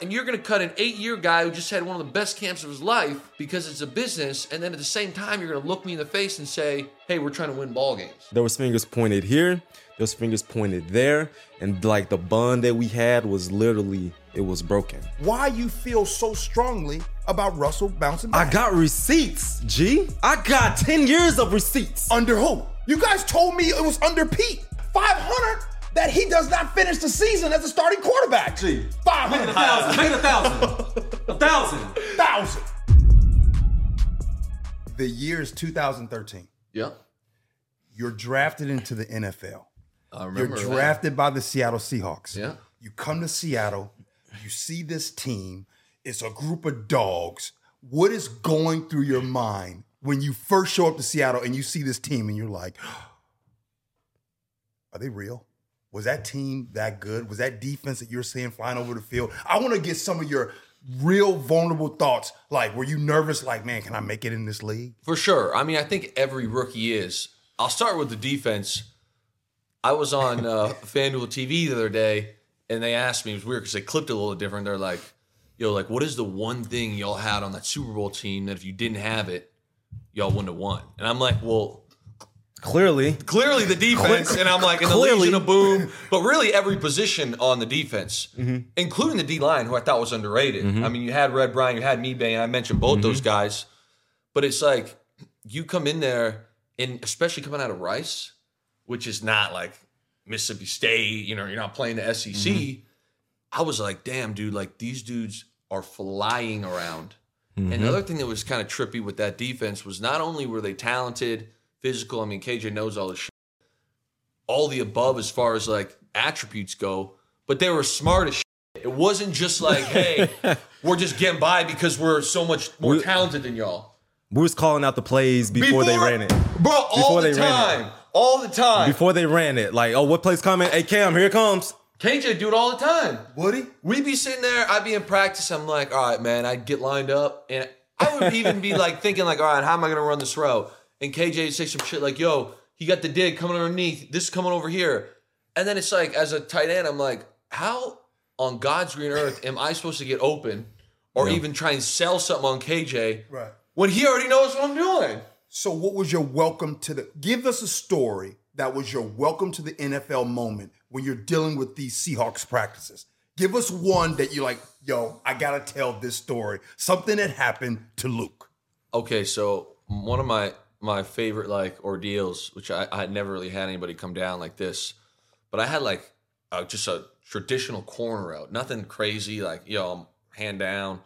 And you're going to cut an eight year guy who just had one of the best camps of his life because it's a business. And then at the same time, you're going to look me in the face and say, hey, we're trying to win ball games. There was fingers pointed here, there was fingers pointed there, and like the bond that we had was literally it was broken. Why you feel so strongly about Russell bouncing back? I got receipts, G. I got 10 years of receipts. under who? You guys told me it was under Pete. 500 that he does not finish the season as a starting quarterback. Gee. 500 Make it a thousand. a thousand. thousand. The year is 2013. Yeah. You're drafted into the NFL. I remember You're remember. that. drafted by the Seattle Seahawks. Yeah. You come to Seattle, you see this team, it's a group of dogs. What is going through your mind when you first show up to Seattle and you see this team and you're like, are they real? Was that team that good? Was that defense that you're seeing flying over the field? I want to get some of your real vulnerable thoughts. Like, were you nervous? Like, man, can I make it in this league? For sure. I mean, I think every rookie is. I'll start with the defense. I was on uh, FanDuel TV the other day, and they asked me, it was weird because they clipped it a little different. They're like, yo, like, what is the one thing y'all had on that Super Bowl team that if you didn't have it, y'all wouldn't have won? And I'm like, well, Clearly, clearly the defense, and I'm like, in the. Legion of Boom, but really every position on the defense, mm-hmm. including the D line, who I thought was underrated. Mm-hmm. I mean, you had Red Bryant, you had Mebane, I mentioned both those mm-hmm. guys, but it's like you come in there, and especially coming out of Rice, which is not like Mississippi State, you know, you're not playing the SEC. I was like, damn, dude, like these dudes are flying around. And the other thing that was kind of trippy with that defense was not only were they talented, physical, I mean, KJ knows all this shit, all the above as far as like attributes go, but they were smart as shit. It wasn't just like, hey, we're just getting by because we're so much more We- talented than y'all. we was calling out the plays before, they ran it. Bro, all Before the they ran it. time. All the time. Before they ran it, like, oh, what play's coming? Hey, Kam, here it comes. KJ do it all the time. Would he? We'd be sitting there, I'd be in practice, I'm like, all right, man, I'd get lined up and I would even be like thinking like, all right, how am I gonna run this route? And KJ say some shit like, yo, he got the dig coming underneath, this is coming over here. And then it's like, as a tight end, I'm like, how on God's green earth am I supposed to get open or even try and sell something on KJ Wright. when he already knows what I'm doing? So, what was your welcome to the? Give us a story that was your welcome to the NFL moment when you're dealing with these Seahawks practices. Give us one that you're like, yo, I gotta tell this story. Something that happened to Luke. Okay, so one of my my favorite like ordeals, which I, I had never really had anybody come down like this, but I had like uh, just a traditional corner out, nothing crazy. Like yo, I'm hand down,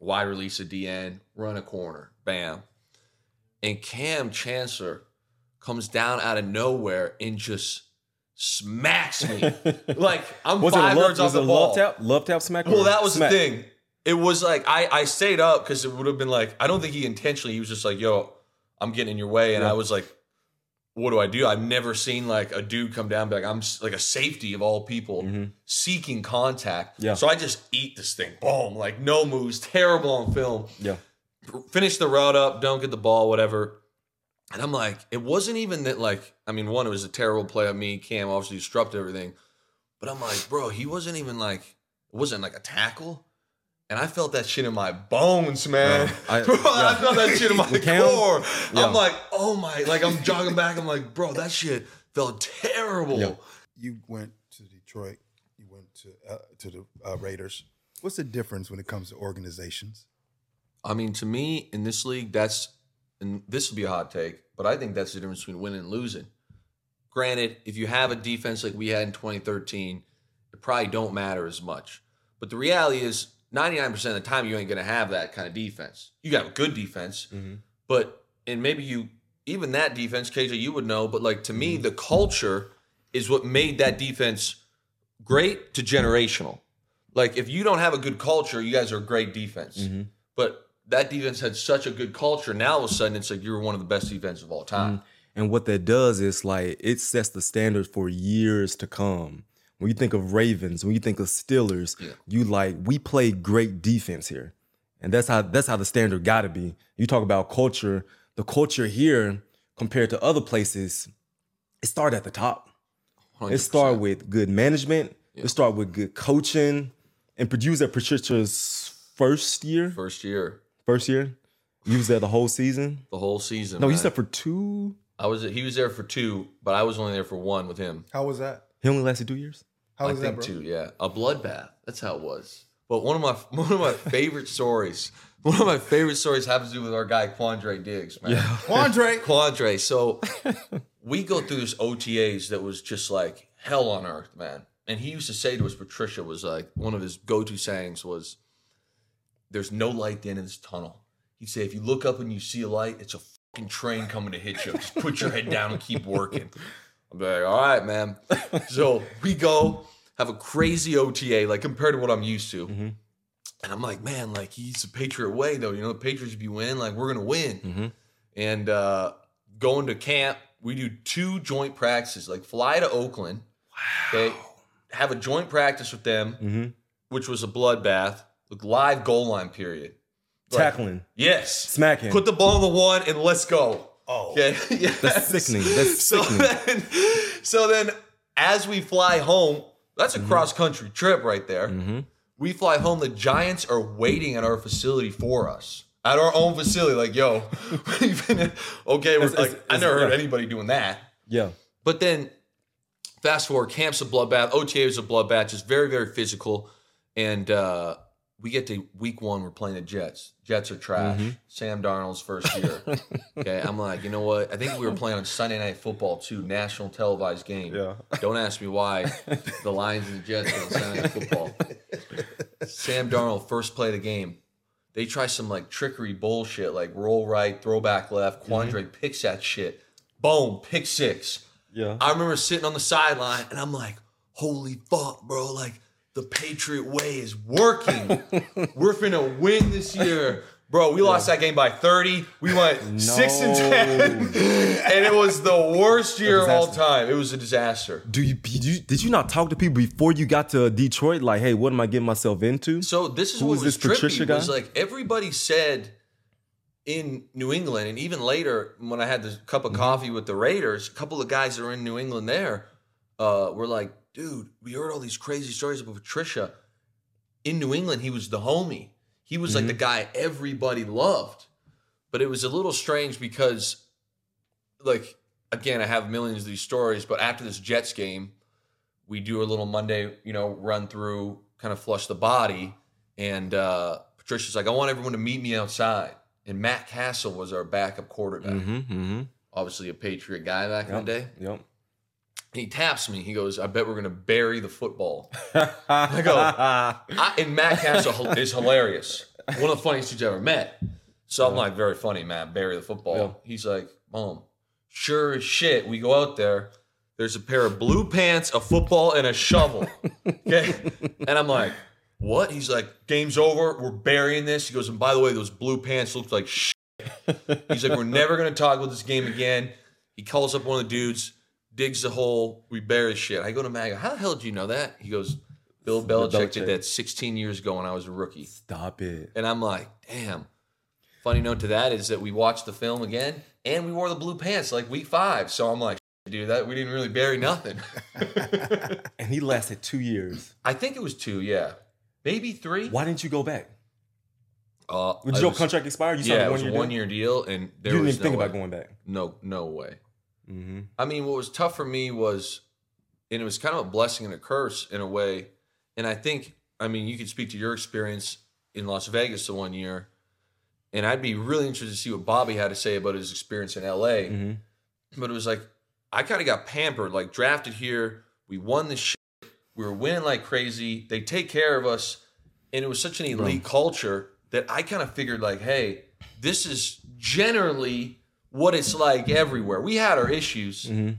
wide release a DN, run a corner, bam, and Kam Chancellor comes down out of nowhere and just smacks me like I'm Was five love, yards off the ball. love tap? Love tap smack? Well, that was smack? the thing. It was like I I stayed up because it would have been like I don't think he intentionally. He was just like, "Yo, I'm getting in your way," and Yeah. I was like, "What do I do?" I've never seen like a dude come down be like, "I'm like a safety of all people seeking contact." Mm-hmm. Yeah. So I just eat this thing, boom, like no moves, terrible on film. Yeah. Finish the route up, don't get the ball, whatever. And I'm like, it wasn't even that like I mean, one, it was a terrible play of me. Kam obviously disrupted everything. But I'm like, bro, he wasn't even like, it wasn't like a tackle. And I felt that shit in my bones, man. I- Bro, I felt that shit in my With Kam? core. Yeah. I'm like, oh my, like I'm jogging back. I'm like, bro, that shit felt terrible. Yeah. You went to Detroit. You went to uh, to the uh, Raiders. What's the difference when it comes to organizations? I mean, to me, in this league, that's, and this will be a hot take, but I think that's the difference between winning and losing. Granted, if you have a defense like we had in 2013, it probably don't matter as much. But the reality is, 99% of the time, you ain't going to have that kind of defense. You got a good defense, mm-hmm. but, and maybe you, even that defense, KJ, you would know, but like to me, mm-hmm. the culture is what made that defense great to generational. Like if you don't have a good culture, you guys are a great defense. Mm-hmm. But that defense had such a good culture. Now all of a sudden, it's like you're one of the best defenses of all time. And what that does is like it sets the standard for years to come. When you think of Ravens, when you think of Steelers, Yeah. you like we play great defense here, and that's how that's how the standard got to be. You talk about culture. The culture here compared to other places, it started at the top. It 100%. started with good management. It started with good coaching. And you was at Patricia's first year. First year, First year. You was there the whole season. the whole season. No, man. you said for two. I was. He was there for two, but I was only there for one with him. How was that? He only lasted two years. How I was that, think bro? two. Yeah, a bloodbath. That's how it was. But one of my one of my favorite stories. One of my favorite stories happens to do with our guy Quandre Diggs, man. Andre, Quandre. So we go through this OTAs that was just like hell on earth, man. And he used to say to us, Patricia was like one of his go-to sayings was, "There's no light at the end of this tunnel." He'd say, "If you look up and you see a light, it's a fucking train coming to hit you. Just put your head down and keep working." I'm like, "All right, man." So we go have a crazy OTA, like compared to what I'm used to. Mm-hmm. And I'm like, man, like he's a Patriot way though. You know, the Patriots be winning, like we're gonna win. Mm-hmm. And uh going to camp, we do two joint practices, like fly to Oakland. Okay. Have a joint practice with them, mm-hmm. which was a bloodbath, like live goal line period. Like, Tackling, Yes. smacking. Put the ball in the one and let's go. Oh. Okay. Yes. That's sickening. That's so sickening. then, so then as we fly home, that's a Mm-hmm. cross country trip right there. We fly home. The Giants are waiting at our facility for us. At our own facility, like, yo, been- okay, we're It's- like, it's- I never heard yeah. anybody doing that. yeah. But then, fast forward, camp's a bloodbath. OTA is a bloodbath, just very, very physical. And uh, we get to week one, we're playing the Jets. Jets are trash. Mm-hmm. Sam Darnold's first year. okay, I'm like, you know what? I think we were playing on Sunday Night Football too, national televised game. Yeah. Don't ask me why the Lions and the Jets are on Sunday Night Football. Sam Darnold, first play the game. They try some like trickery bullshit, like roll right, throw back left. Quandre picks that shit. Boom, pick six. Yeah. I remember sitting on the sideline and I'm like, holy fuck, bro. Like, the Patriot way is working. We're finna win this year. Bro, we lost that game by 30. We went 6 and 10. and it was the worst year of all time. It was a disaster. Do you, did you did you not talk to people before you got to Detroit? Like, hey, what am I getting myself into? So this is Who what was this Patricia guy? Was like everybody said in New England, and even later when I had this cup of Mm-hmm. coffee with the Raiders, a couple of guys that were in New England there uh, were like, "Dude, we heard all these crazy stories about Patricia. In New England, he was the homie. He was Mm-hmm. like the guy everybody loved." But it was a little strange because, like, again, I have millions of these stories. But after this Jets game, we do a little Monday, you know, run through, kind of flush the body. And uh, Patricia's like, I want everyone to meet me outside. And Matt Cassel was our backup quarterback, Mm-hmm. Mm-hmm. obviously a Patriot guy back in the day. Yep. He taps me. He goes, I bet we're going to bury the football. I go, I, and Matt Cassel is hilarious. One of the funniest dudes I ever met. So I'm like, very funny, man. Bury the football. Yeah. He's like, Mom, sure as shit. We go out there. There's a pair of blue pants, a football, and a shovel. Okay. and I'm like, what? He's like, game's over. We're burying this. He goes, and by the way, those blue pants look like shit. He's like, we're never going to talk about this game again. He calls up one of the dudes, digs the hole. We bury shit. I go to Mag, how the hell did you know that? He goes, Bill Belichick, Belichick. did that 16 years ago when I was a rookie. Stop it. And I'm like, damn. Funny note to that is that we watched the film again and we wore the blue pants like week five. So I'm like, dude, that we didn't really bury nothing. And he lasted two years. I think it was two, yeah. Maybe three. Why didn't you go back? Uh, Did your was- contract expire? You signed Yeah, a it was one a year one year deal, and there You didn't was even think no about going back. No, no way. Mm-hmm. I mean, what was tough for me was, and it was kind of a blessing and a curse in a way. And I think, I mean, you could speak to your experience in Las Vegas the one year, and I'd be really interested to see what Bobby had to say about his experience in LA. Mm-hmm. But it was like, I kind of got pampered, like drafted here. We won the shit. We were winning like crazy. They take care of us. And it was such an elite culture that I kind of figured, like, hey, this is generally what it's like everywhere. We had our issues. Mm-hmm.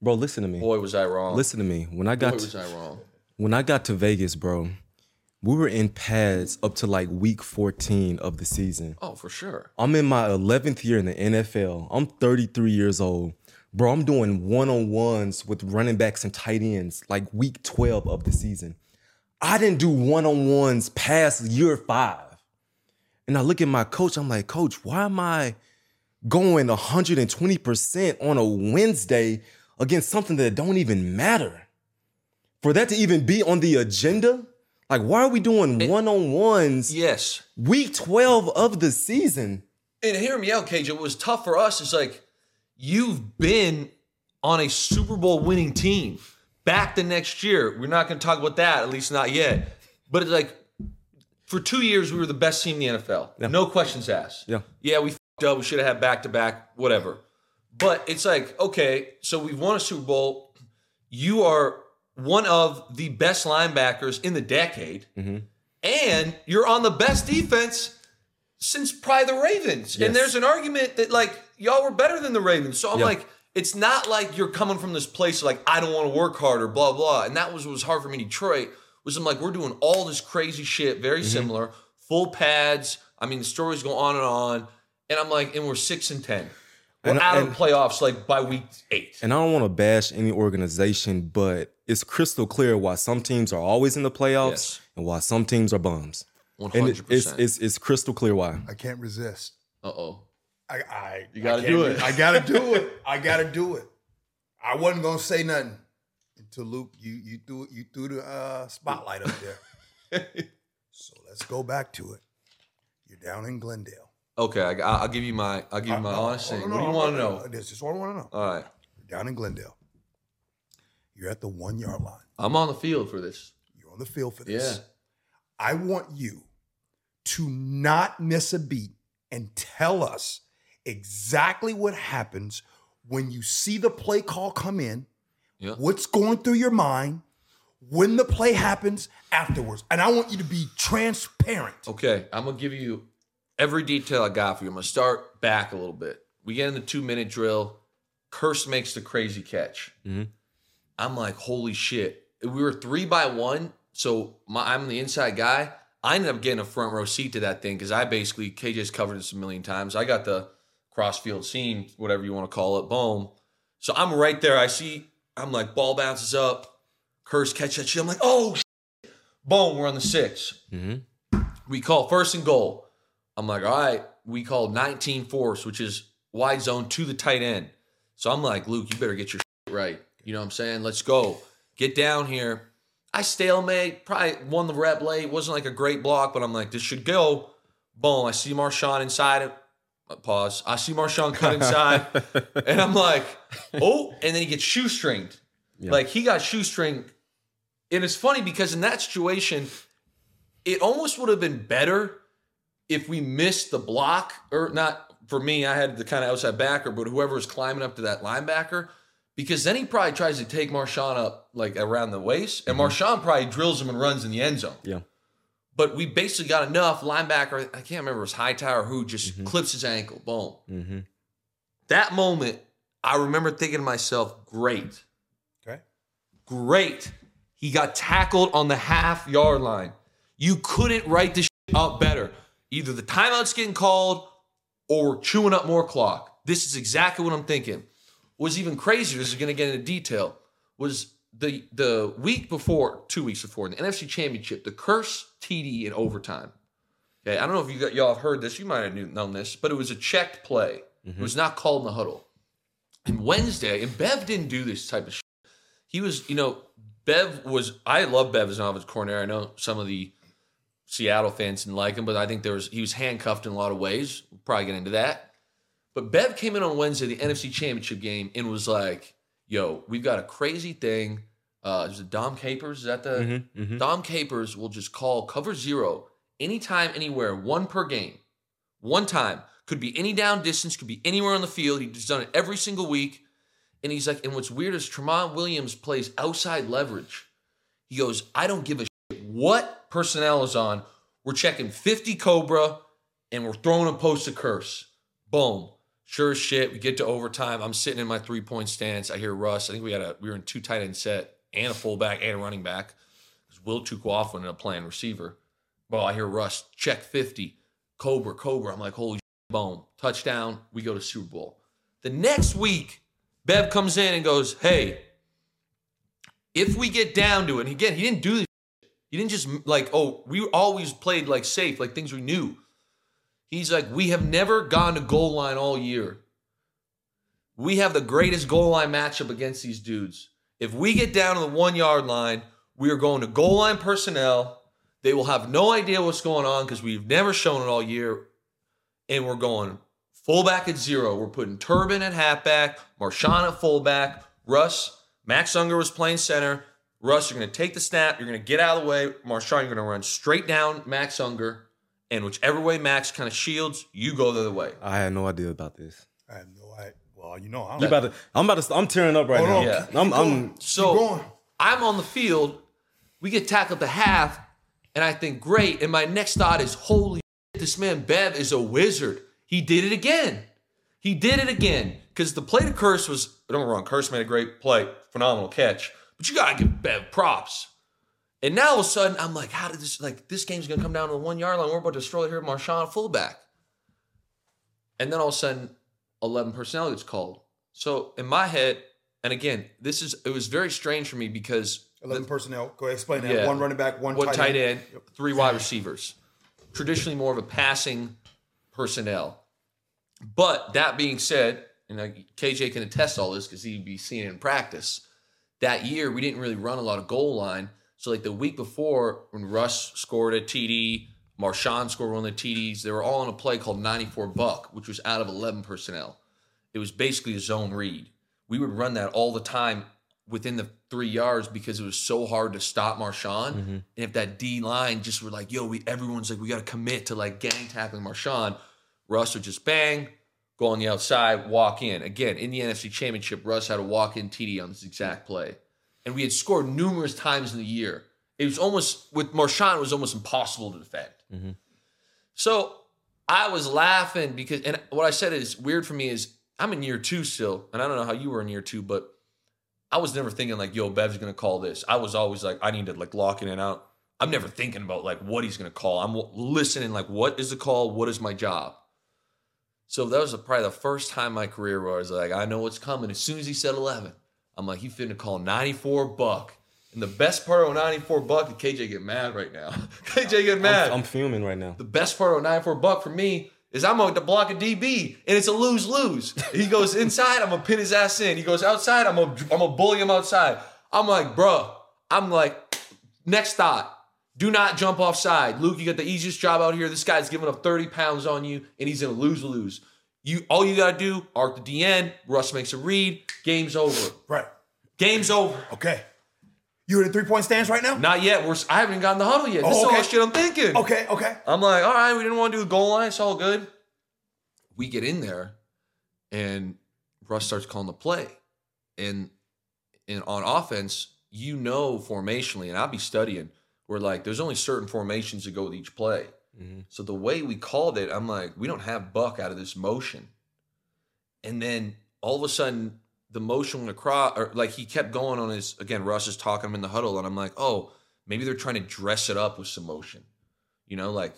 Bro, listen to me. Boy, was I wrong. Listen to me. When I Boy, got was I wrong. when I got to Vegas, bro, we were in pads up to like week 14 of the season. Oh, for sure. I'm in my 11th year in the NFL. I'm 33 years old. Bro, I'm doing one on ones with running backs and tight ends like week 12 of the season. I didn't do one on ones past year five. And I look at my coach, I'm like, Coach, why am I going 120% on a Wednesday against something that don't even matter? For that to even be on the agenda, Like, why are we doing one on ones Yes. week 12 of the season? And hear me out, KJ. It was tough for us It's like you've been on a Super Bowl winning team. Back the next year, we're not going to talk about that, at least not yet. But it's like for two years, we were the best team in the NFL. No questions asked. Yeah. Yeah, we up. We should have had back to back, whatever. But it's like, okay, so we've won a Super Bowl. You are one of the best linebackers in the decade. And you're on the best defense since probably the Ravens. Yes. And there's an argument that like y'all were better than the Ravens. So I'm Yeah. like, it's not like you're coming from this place like I don't want to work harder, blah blah. And that was what was hard for me in Detroit. Was I'm like we're doing all this crazy shit, very Mm-hmm. similar, full pads. I mean the stories go on and on, and I'm like, and we're six and ten. We're And- out of and- the playoffs like by week eight. And I don't want to bash any organization, but it's crystal clear why some teams are always in the playoffs Yes. and why some teams are bums. One And hundred it- it's, percent. it's it's crystal clear why. I can't resist. Uh oh. I, I You gotta I do it. I gotta do it. I gotta do it. I wasn't gonna say nothing until Luke, you you threw you threw the uh, spotlight up there. so let's go back to it. You're down in Glendale. Okay, I, I'll give you my I'll give you my Uh, honest thing. What do you want to no, know? This is what I want to know. All right, You're down in Glendale. You're at the one yard line. I'm on the field for this. You're on the field for this. Yeah. I want you to not miss a beat and tell us exactly what happens when you see the play call come in, Yeah. what's going through your mind, when the play happens afterwards. And I want you to be transparent. Okay, I'm gonna give you every detail I got for you. I'm gonna start back a little bit. We get in the two minute drill. Kearse makes the crazy catch. Mhm. I'm like, holy shit. We were three by one, so my, I'm the inside guy. I ended up getting a front row seat to that thing because I basically KJ's covered this a million times. I got the crossfield seam, whatever you want to call it, boom. So I'm right there. I see. I'm like, ball bounces up. Kearse catch that shit. I'm like, oh, shit. boom. We're on the 6 Mhm. we call first and goal. I'm like, all right, we call 19 force, which is wide zone to the tight end. So I'm like, Luke, you better get your shit right. You know what I'm saying? Let's go. Get down here. I stalemate, probably won the rep late. Wasn't like a great block, but I'm like, this should go. Boom. I see Marshawn inside it. Uh, Pause. I see Marshawn cut inside. and I'm like, oh, and then he gets shoestringed. Like he got shoestringed. And it's funny because in that situation, it almost would have been better if we missed the block, or not for me, I had the kind of outside backer, but whoever was climbing up to that linebacker, because then he probably tries to take Marshawn up like around the waist, and Marshawn probably drills him and runs in the end zone. Yeah. But we basically got enough linebacker. I can't remember if it was Hightower who just clips his ankle. Boom. Mm-hmm. That moment, I remember thinking to myself, great, Okay. great. He got tackled on the half yard line. You couldn't write this shit up better. Either the timeout's getting called or we're chewing up more clock. This is exactly what I'm thinking. Was even crazier, this is going to get into detail, was the the week before, two weeks before, in the NFC Championship, the Kearse TD in overtime. Okay, I don't know if you got, y'all have heard this. You might have known this, but it was a checked play. It was not called in the huddle. And Wednesday, and Bev didn't do this type of shit. He was, you know, Bev was. I love Bev as an offensive coordinator. I know some of the Seattle fans didn't like him, but I think there was he was handcuffed in a lot of ways. We'll probably get into that. But Bev came in on Wednesday, the NFC Championship game, and was like, "Yo, we've got a crazy thing. Uh, is it Dom Capers? Is that the Mm-hmm. Mm-hmm. Dom Capers will just call cover zero anytime, anywhere, one per game. One time. Could be any down distance, could be anywhere on the field. He's done it every single week. And he's like, and what's weird is Tramon Williams plays outside leverage. He goes, I don't give a what personnel is on. We're checking 50 Cobra and we're throwing a post to Kearse. Boom. Sure as shit. We get to overtime. I'm sitting in my three point stance. I hear Russ. I think we had a we were in two tight end set and a fullback and a running back. Because Will when ended up playing receiver. Well, I hear Russ check 50. Cobra, Cobra. I'm like, holy shit, boom. Touchdown. We go to Super Bowl. The next week, Bev comes in and goes, Hey, if we get down to it, and again, he didn't do this. He didn't just like, oh, we always played like safe, like things we knew. He's like, we have never gone to goal line all year. We have the greatest goal line matchup against these dudes. If we get down to the one yard line, we are going to goal line personnel. They will have no idea what's going on because we've never shown it all year. And we're going fullback at zero. We're putting Turbin at halfback, Marshawn at fullback, Russ, Max Unger was playing center. Russ, you're going to take the snap. You're going to get out of the way. Marshawn, you're going to run straight down Max Unger. And whichever way Max kind of shields, you go the other way. I had no idea about this. I have no idea. Well, you know, I'm you about to. I'm about to. I'm tearing up right Hold now. on. Yeah. I'm. Keep I'm. So Keep going. I'm on the field. We get tackled to half, and I think, great. And my next thought is, holy shit, this man Bev is a wizard. He did it again. He did it again. Because the play to Kearse was, don't get me wrong, Kearse made a great play, phenomenal catch. But you gotta give Bev props. And now all of a sudden, I'm like, how did this like this game's gonna come down to the one yard line? We're about to destroy here, Marshawn fullback. And then all of a sudden, 11 personnel gets called. So in my head, and again, this is it was very strange for me because 11 personnel. Go ahead, explain that. Yeah. One running back, one, one tight, tight end. end, three wide receivers. Traditionally more of a passing personnel. But that being said, and uh, KJ can attest all this because he'd be seeing it in practice. That year, we didn't really run a lot of goal line. So, like the week before, when Russ scored a TD, Marshawn scored one of the TDs, they were all on a play called 94 Buck, which was out of 11 personnel. It was basically a zone read. We would run that all the time within the three yards because it was so hard to stop Marshawn. Mm-hmm. And if that D line just were like, yo, we everyone's like, we got to commit to like gang tackling Marshawn, Russ would just bang, go on the outside, walk in. Again, in the NFC Championship, Russ had a walk in TD on this exact play. And we had scored numerous times in the year. It was almost, with Marshawn, it was almost impossible to defend. Mm-hmm. So I was laughing because, and what I said is weird for me is I'm in year two still, and I don't know how you were in year two, but I was never thinking like, yo, Bev's gonna call this. I was always like, I need to like lock in and out. I'm never thinking about like what he's gonna call. I'm listening like, what is the call? What is my job? So that was probably the first time in my career where I was like, I know what's coming. As soon as he said 11, I'm like, he finna call 94 buck. And the best part of 94 buck, KJ get mad right now. KJ get mad. I'm, I'm fuming right now. The best part of 94 buck for me is I'm going to block a DB and it's a lose lose. He goes inside, I'm gonna pin his ass in. He goes outside, I'm gonna I'm gonna bully him outside. I'm like, bro, I'm like, next thought. Do not jump offside. Luke, you got the easiest job out here. This guy's giving up 30 pounds on you, and he's gonna lose lose. You all you gotta do, arc the DN, Russ makes a read, game's over. Right. Game's over. Okay. You in the three point stance right now? Not yet. We're I haven't gotten the huddle yet. Oh, this Oh, is all okay. the shit I'm thinking. Okay, okay. I'm like, all right, we didn't want to do the goal line. It's all good. We get in there, and Russ starts calling the play, and and on offense, you know, formationally, and I'll be studying. We're like, there's only certain formations that go with each play. So the way we called it, I'm like, we don't have Buck out of this motion, and then all of a sudden, the motion went across, or like he kept going on his. Again, Russ is talking him in the huddle, and I'm like, oh, maybe they're trying to dress it up with some motion. You know, like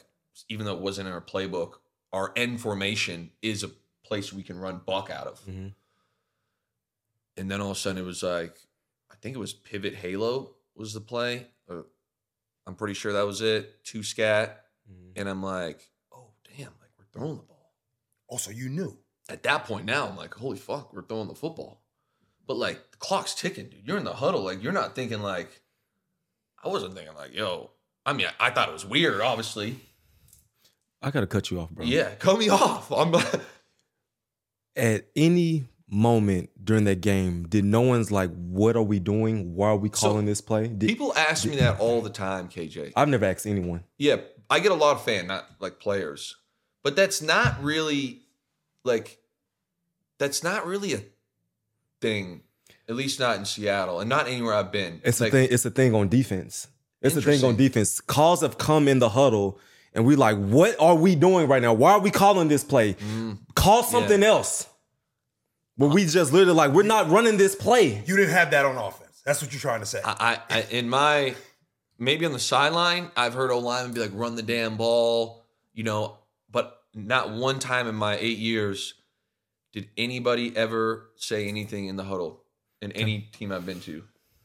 even though it wasn't in our playbook, our end formation is a place we can run buck out of. Mhm. And then all of a sudden it was like, I think it was pivot halo was the play. Or I'm pretty sure that was it. Two scat. Mm-hmm. And I'm like, oh damn, like we're throwing the ball. Also, you knew. At that point now, I'm like, holy fuck, we're throwing the football. But like the clock's ticking, dude. You're in the huddle. Like you're not thinking like I wasn't thinking like, yo. I mean, I, I thought it was weird, obviously. I gotta cut you off, bro. Yeah, cut me off. I'm At any moment during that game, did no one's like, "What are we doing? Why are we So, calling this play?" Did, people ask me that all the time, KJ. I've never asked anyone. Yeah, I get a lot of fan, not like players, but that's not really like that's not really a thing. At least not in Seattle, and not anywhere I've been. It's like, a thing. It's a thing on defense. It's a thing on defense. Calls have come in the huddle, and we like, what are we doing right now? Why are we calling this play? Mm. Call something else. But we just literally like, we're not running this play. You didn't have that on offense. That's what you're trying to say. I, I, I in my maybe on the sideline, I've heard O linemen be like, "Run the damn ball," you know. But not one time in my eight years did anybody ever say anything in the huddle in any team I've been to.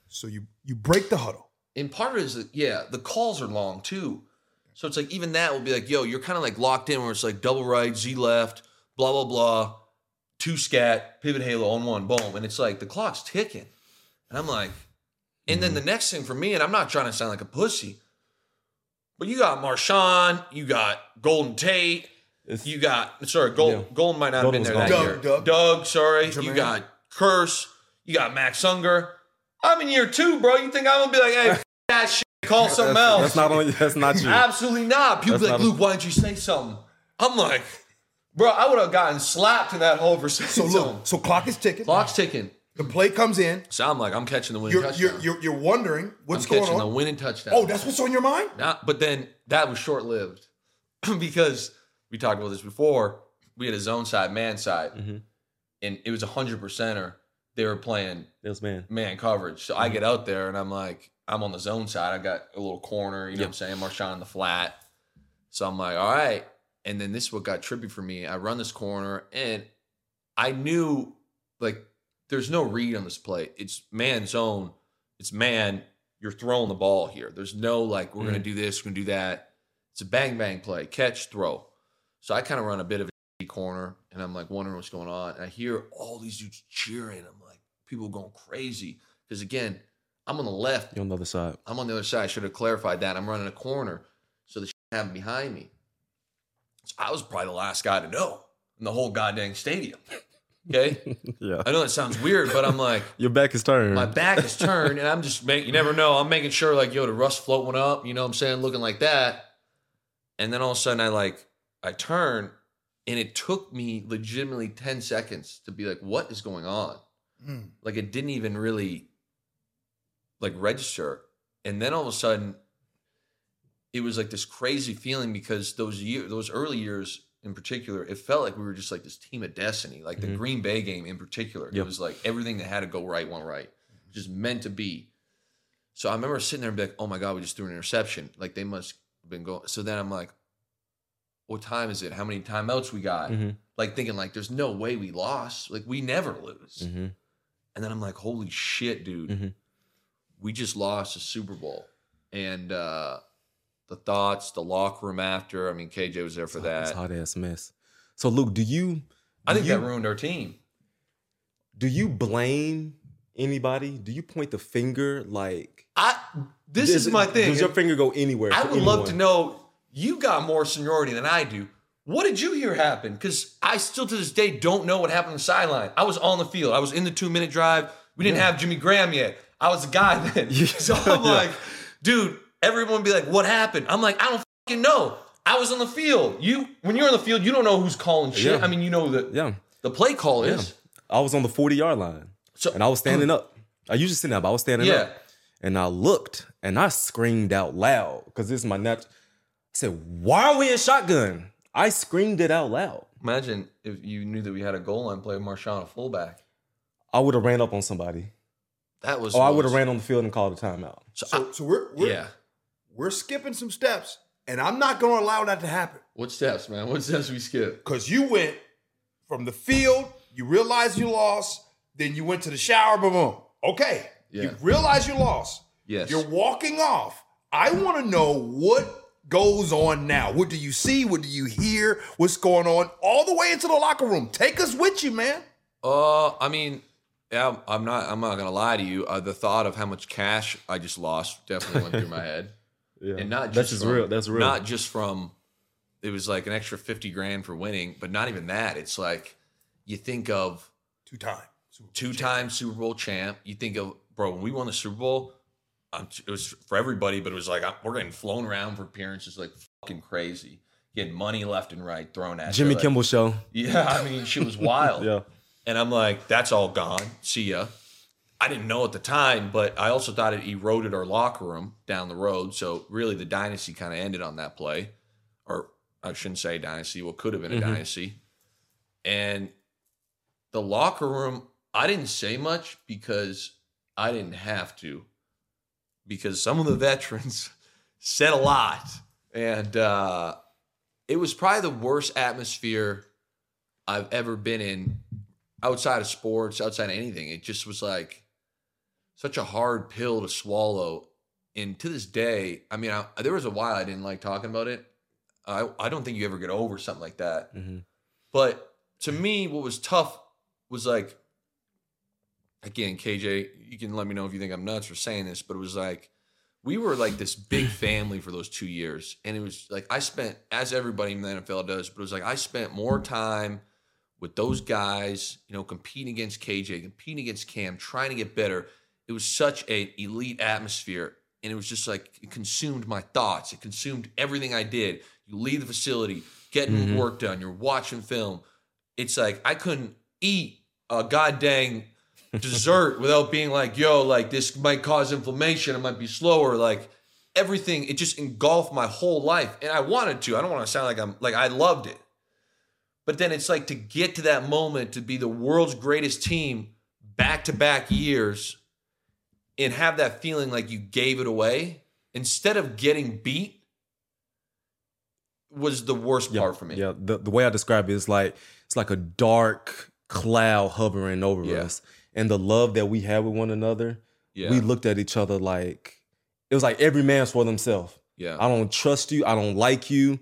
so you you break the huddle. And part of it is that, yeah, the calls are long too. So it's like even that will be like, yo, you're kind of like locked in where it's like double right, Z left, blah, blah, blah, two scat, pivot halo on one, boom. And it's like the clock's ticking. And I'm like, and then mm-hmm. the next thing for me, and I'm not trying to sound like a pussy, But you got Marshawn, you got Golden Tate, It's- you got sorry, Gold, Yeah. Golden might not Golden have been there that Doug, year. Doug. Doug, sorry, you got Kearse, you got Max Unger. I'm in year two, bro. You think I'm gonna be like, hey, f- that shit, call something else? That's not only. That's not you. Absolutely not. People That's be like, not a- Luke, why didn't you say something? I'm like, bro, I would have gotten slapped in that hole for saying So something. look, so clock is ticking. Clock's ticking. The play comes in. So I'm like, I'm catching the winning You're touchdown. you're you're, you're wondering what's I'm going catching on. the winning touchdown. Oh, that's what's on your mind. Not, but then that was short lived because we talked about this before. We had a zone side, man side, Mhm. and it was a hundred percenter. They were playing Yes, man. man coverage. So I Mm-hmm. get out there and I'm like, I'm on the zone side. I got a little corner, you know what I'm saying? Marshawn in the flat. So I'm like, all right. And then this is what got trippy for me. I run this corner and I knew like there's no read on this play. It's man zone. It's man. You're throwing the ball here. There's no like, we're gonna mm. do this, we're gonna do that. It's a bang bang play, catch, throw. So I kind of run a bit of a corner and I'm like wondering what's going on. And I hear all these dudes cheering. I'm like, people going crazy. Because again, I'm on the left. You're on the other side. I'm on the other side. I should have clarified that. I'm running a corner. So the shit happened behind me. So I was probably the last guy to know in the whole goddamn stadium. Okay. Yeah. I know that sounds weird, but I'm like, Your back is turned. my back is turned and I'm just making, you never know. I'm making sure like, yo, the rust floating up, you know what I'm saying? Looking like that. And then all of a sudden I like, I turn and it took me legitimately 10 seconds to be like, what is going on? Mm. Like it didn't even really like register. And then all of a sudden it was like this crazy feeling because those year those early years in particular, it felt like we were just like this team of destiny. Like the Mhm. Green Bay game in particular. It was like everything that had to go right went right. Just meant to be. So I remember sitting there and be like, oh my God, we just threw an interception. Like they must have been going. So then I'm like, what time is it? How many timeouts we got? Mhm. Like thinking like there's no way we lost. Like we never lose. Mhm. And then I'm like, holy shit, dude. Mhm. We just lost a Super Bowl. And uh the thoughts, the locker room after. I mean, KJ was there for It's that. hot ass mess. So Luke, do you? I think you, that ruined our team. Do you blame anybody? Do you point the finger like? I this Does- is my thing. Does your finger go anywhere? I would love to know you got more seniority than I do. What did you hear happen? Because I still to this day don't know what happened on the sideline. I was on the field. I was in the two minute drive. We didn't have Jimmy Graham yet. I was the guy then. Yeah. So I'm Yeah. like, dude, everyone would be like, what happened? I'm like, I don't fucking know. I was on the field. You when you're on the field, you don't know who's calling shit. Yeah. I mean, you know the Yeah, the play call is. I was on the forty yard line, So and I was standing uh-huh. up. I usually sit up. I was standing Yeah. up, and I looked, and I screamed out loud because this is my nat. I said, "Why are we in shotgun?" I screamed it out loud. Imagine if you knew that we had a goal line play Marshawn a fullback. I would have ran up on somebody, That was or I would have ran on the field and called a timeout. So, So, so we're, we're yeah. We're skipping some steps, and I'm not going to allow that to happen What steps, man? What steps we skip? because you went from the field, you realized you lost, then you went to the shower, boom, boom. Okay, Yeah. you realize you lost. Yes. You're walking off. I want to know what goes on now. What do you see? What do you hear? What's going on? All the way into the locker room. Take us with you, man. Uh, I mean, yeah, I'm not. I'm not gonna lie to you. Uh, the thought of how much cash I just lost definitely went through my head, Yeah, and not just that's just from- real. That's real. Not just from. It was like an extra fifty grand for winning, but not even that. It's like you think of Two times. two-time Super Bowl champ. You think of bro when we won the Super Bowl. Um, it was for everybody, but it was like uh, we're getting flown around for appearances like fucking crazy, getting money left and right thrown at you, Jimmy like- Kimmel show. Yeah, I mean, she was wild. Yeah, And I'm like, that's all gone. See ya. I didn't know at the time, but I also thought it eroded our locker room down the road. So really, the dynasty kind of ended on that play, or I shouldn't say dynasty. What could have been a Mhm. dynasty. And the locker room, I didn't say much because I didn't have to, because some of the veterans said a lot, and uh, it was probably the worst atmosphere I've ever been in outside of sports, outside of anything. It just was like such a hard pill to swallow. And to this day, I mean, I, there was a while I didn't like talking about it. I, I don't think you ever get over something like that. Mhm. But to me, what was tough was like, again, KJ, you can let me know if you think I'm nuts for saying this, but it was like we were like this big family for those two years. And it was like I spent, as everybody in the NFL does, but it was like I spent more time with those guys, you know, competing against KJ, competing against Kam, trying to get better. It was such a elite atmosphere. And it was just like it consumed my thoughts. It consumed everything I did. You leave the facility, getting mm-hmm. work done, you're watching film. It's like I couldn't eat a goddamn dessert without being like, yo, like this might cause inflammation. It might be slower. Like everything, it just engulfed my whole life. And I wanted to. I don't want to sound like I'm like I loved it. But then it's like to get to that moment to be the world's greatest team back to back years and have that feeling like you gave it away instead of getting beat was the worst part for me. Yeah, the, the way I describe it is like it's like a dark cloud hovering over Yeah. us, and the love that we had with one another. Yeah. We looked at each other like it was like every man's for themselves. Yeah. I don't trust you. I don't like you.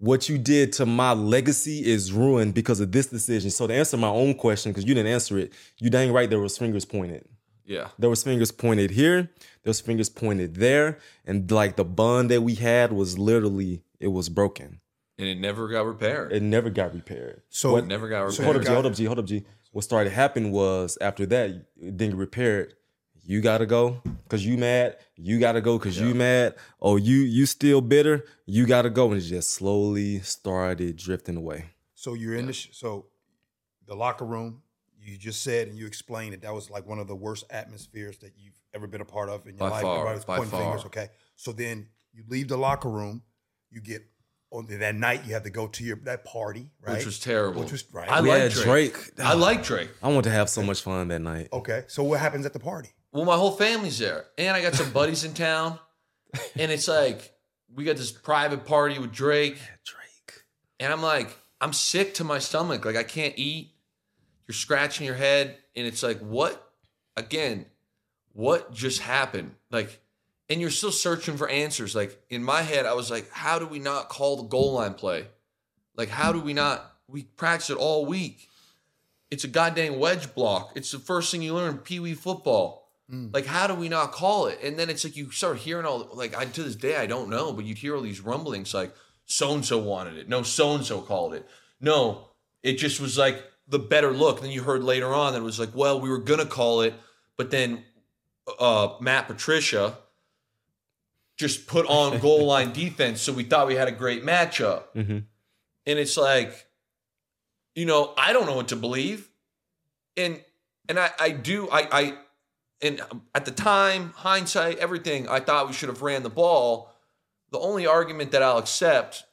What you did to my legacy is ruined because of this decision. So to answer my own question, because you didn't answer it, you dang right there was fingers pointed. Yeah. There was fingers pointed here. There was fingers pointed there, and like the bond that we had was literally it was broken. And it never got repaired. It never got repaired. So it never got So repaired. hold up, G, hold up, G, hold up, G. What started happening was after that, it didn't get repaired. You gotta go because you mad. You gotta go because you mad. Oh, you you still bitter. You gotta go, and it just slowly started drifting away. So you're in the sh- so the locker room. You just said and you explained that that was like one of the worst atmospheres that you've ever been a part of in your By life. far, Everybody's by pointing fingers. far. Okay, so then you leave the locker room. You get on that night. You have to go to your that party, right? Which was terrible. Which was right. I We like Drake. Drake. I like Drake. I want to have so much fun that night. okay. So what happens at the party? Well, my whole family's there, and I got some buddies in town, and it's like we got this private party with Drake, Drake. and I'm like, I'm sick to my stomach, like I can't eat. You're scratching your head, and it's like, what? Again, what just happened? Like, and you're still searching for answers. Like in my head, I was like, how do we not call the goal line play? Like, how do we not? We practice it all week. It's a goddamn wedge block. It's the first thing you learn in Pee Wee football. Mm. Like, how do we not call it? And then it's like you start hearing all like I to this day I don't know, but you'd hear all these rumblings like so and so wanted it. No, so and so called it. No, it just was like the better look. then you heard later on that it was like, well, we were gonna call it, but then uh, Matt Patricia just put on goal line defense, so we thought we had a great matchup. Mhm. And it's like, you know, I don't know what to believe, and and I I do I I and at the time, hindsight, everything, I thought we should have ran the ball. The only argument that I'll accept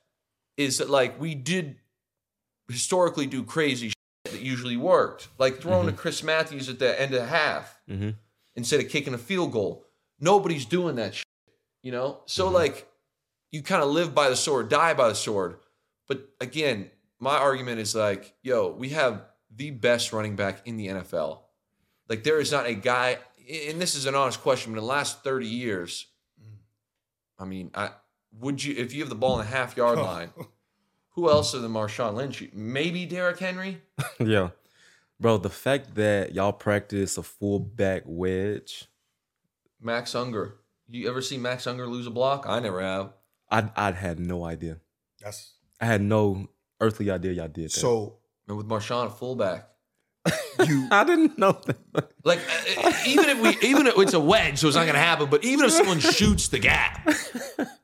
is that like we did historically do crazy that usually worked, like throwing to mm-hmm. Chris Matthews at the end of the half Mhm. instead of kicking a field goal. Nobody's doing that shit, you know? So mm-hmm. like you kind of live by the sword, die by the sword. But again, my argument is like, yo, we have the best running back in the NFL. Like there is not a guy, and this is an honest question, but in the last 30 years, mm. I mean, I would you if you have the ball in the half yard oh. line, who else other than Marshawn Lynch? Maybe Derrick Henry? yeah. Bro, the fact that y'all practice a fullback wedge, Max Unger. You ever see Max Unger lose a block? I never have. I I had no idea. That's I had no earthly idea y'all did that. so And with Marshawn at fullback. You I didn't know that. Like uh, even if we even if it's a wedge, so it's not gonna happen. But even if someone shoots the gap,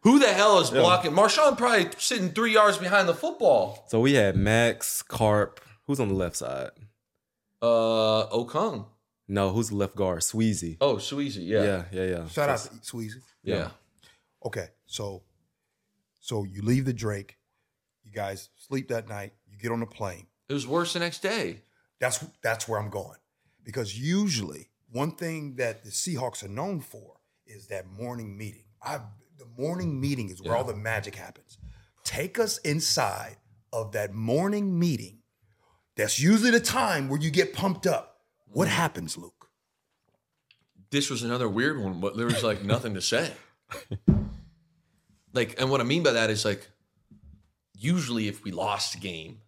who the hell is blocking? Marshawn probably sitting three yards behind the football. So we had Max, Carp. Who's on the left side? Uh, Okung. No, who's the left guard? Sweezy. Oh, Sweezy. Yeah, yeah, yeah, yeah. shout out to Sweezy. yeah. Okay, so so you leave the Drake, you guys sleep that night, you get on the plane. It was worse the next day. That's that's where I'm going. Because usually one thing that the Seahawks are known for is that morning meeting. I the morning meeting is where Yeah. all the magic happens. Take us inside of that morning meeting. That's usually the time where you get pumped up. What mm. happens, Luke? This was another weird one, but there was like nothing to say. Like, and what I mean by that is like, usually if we lost a game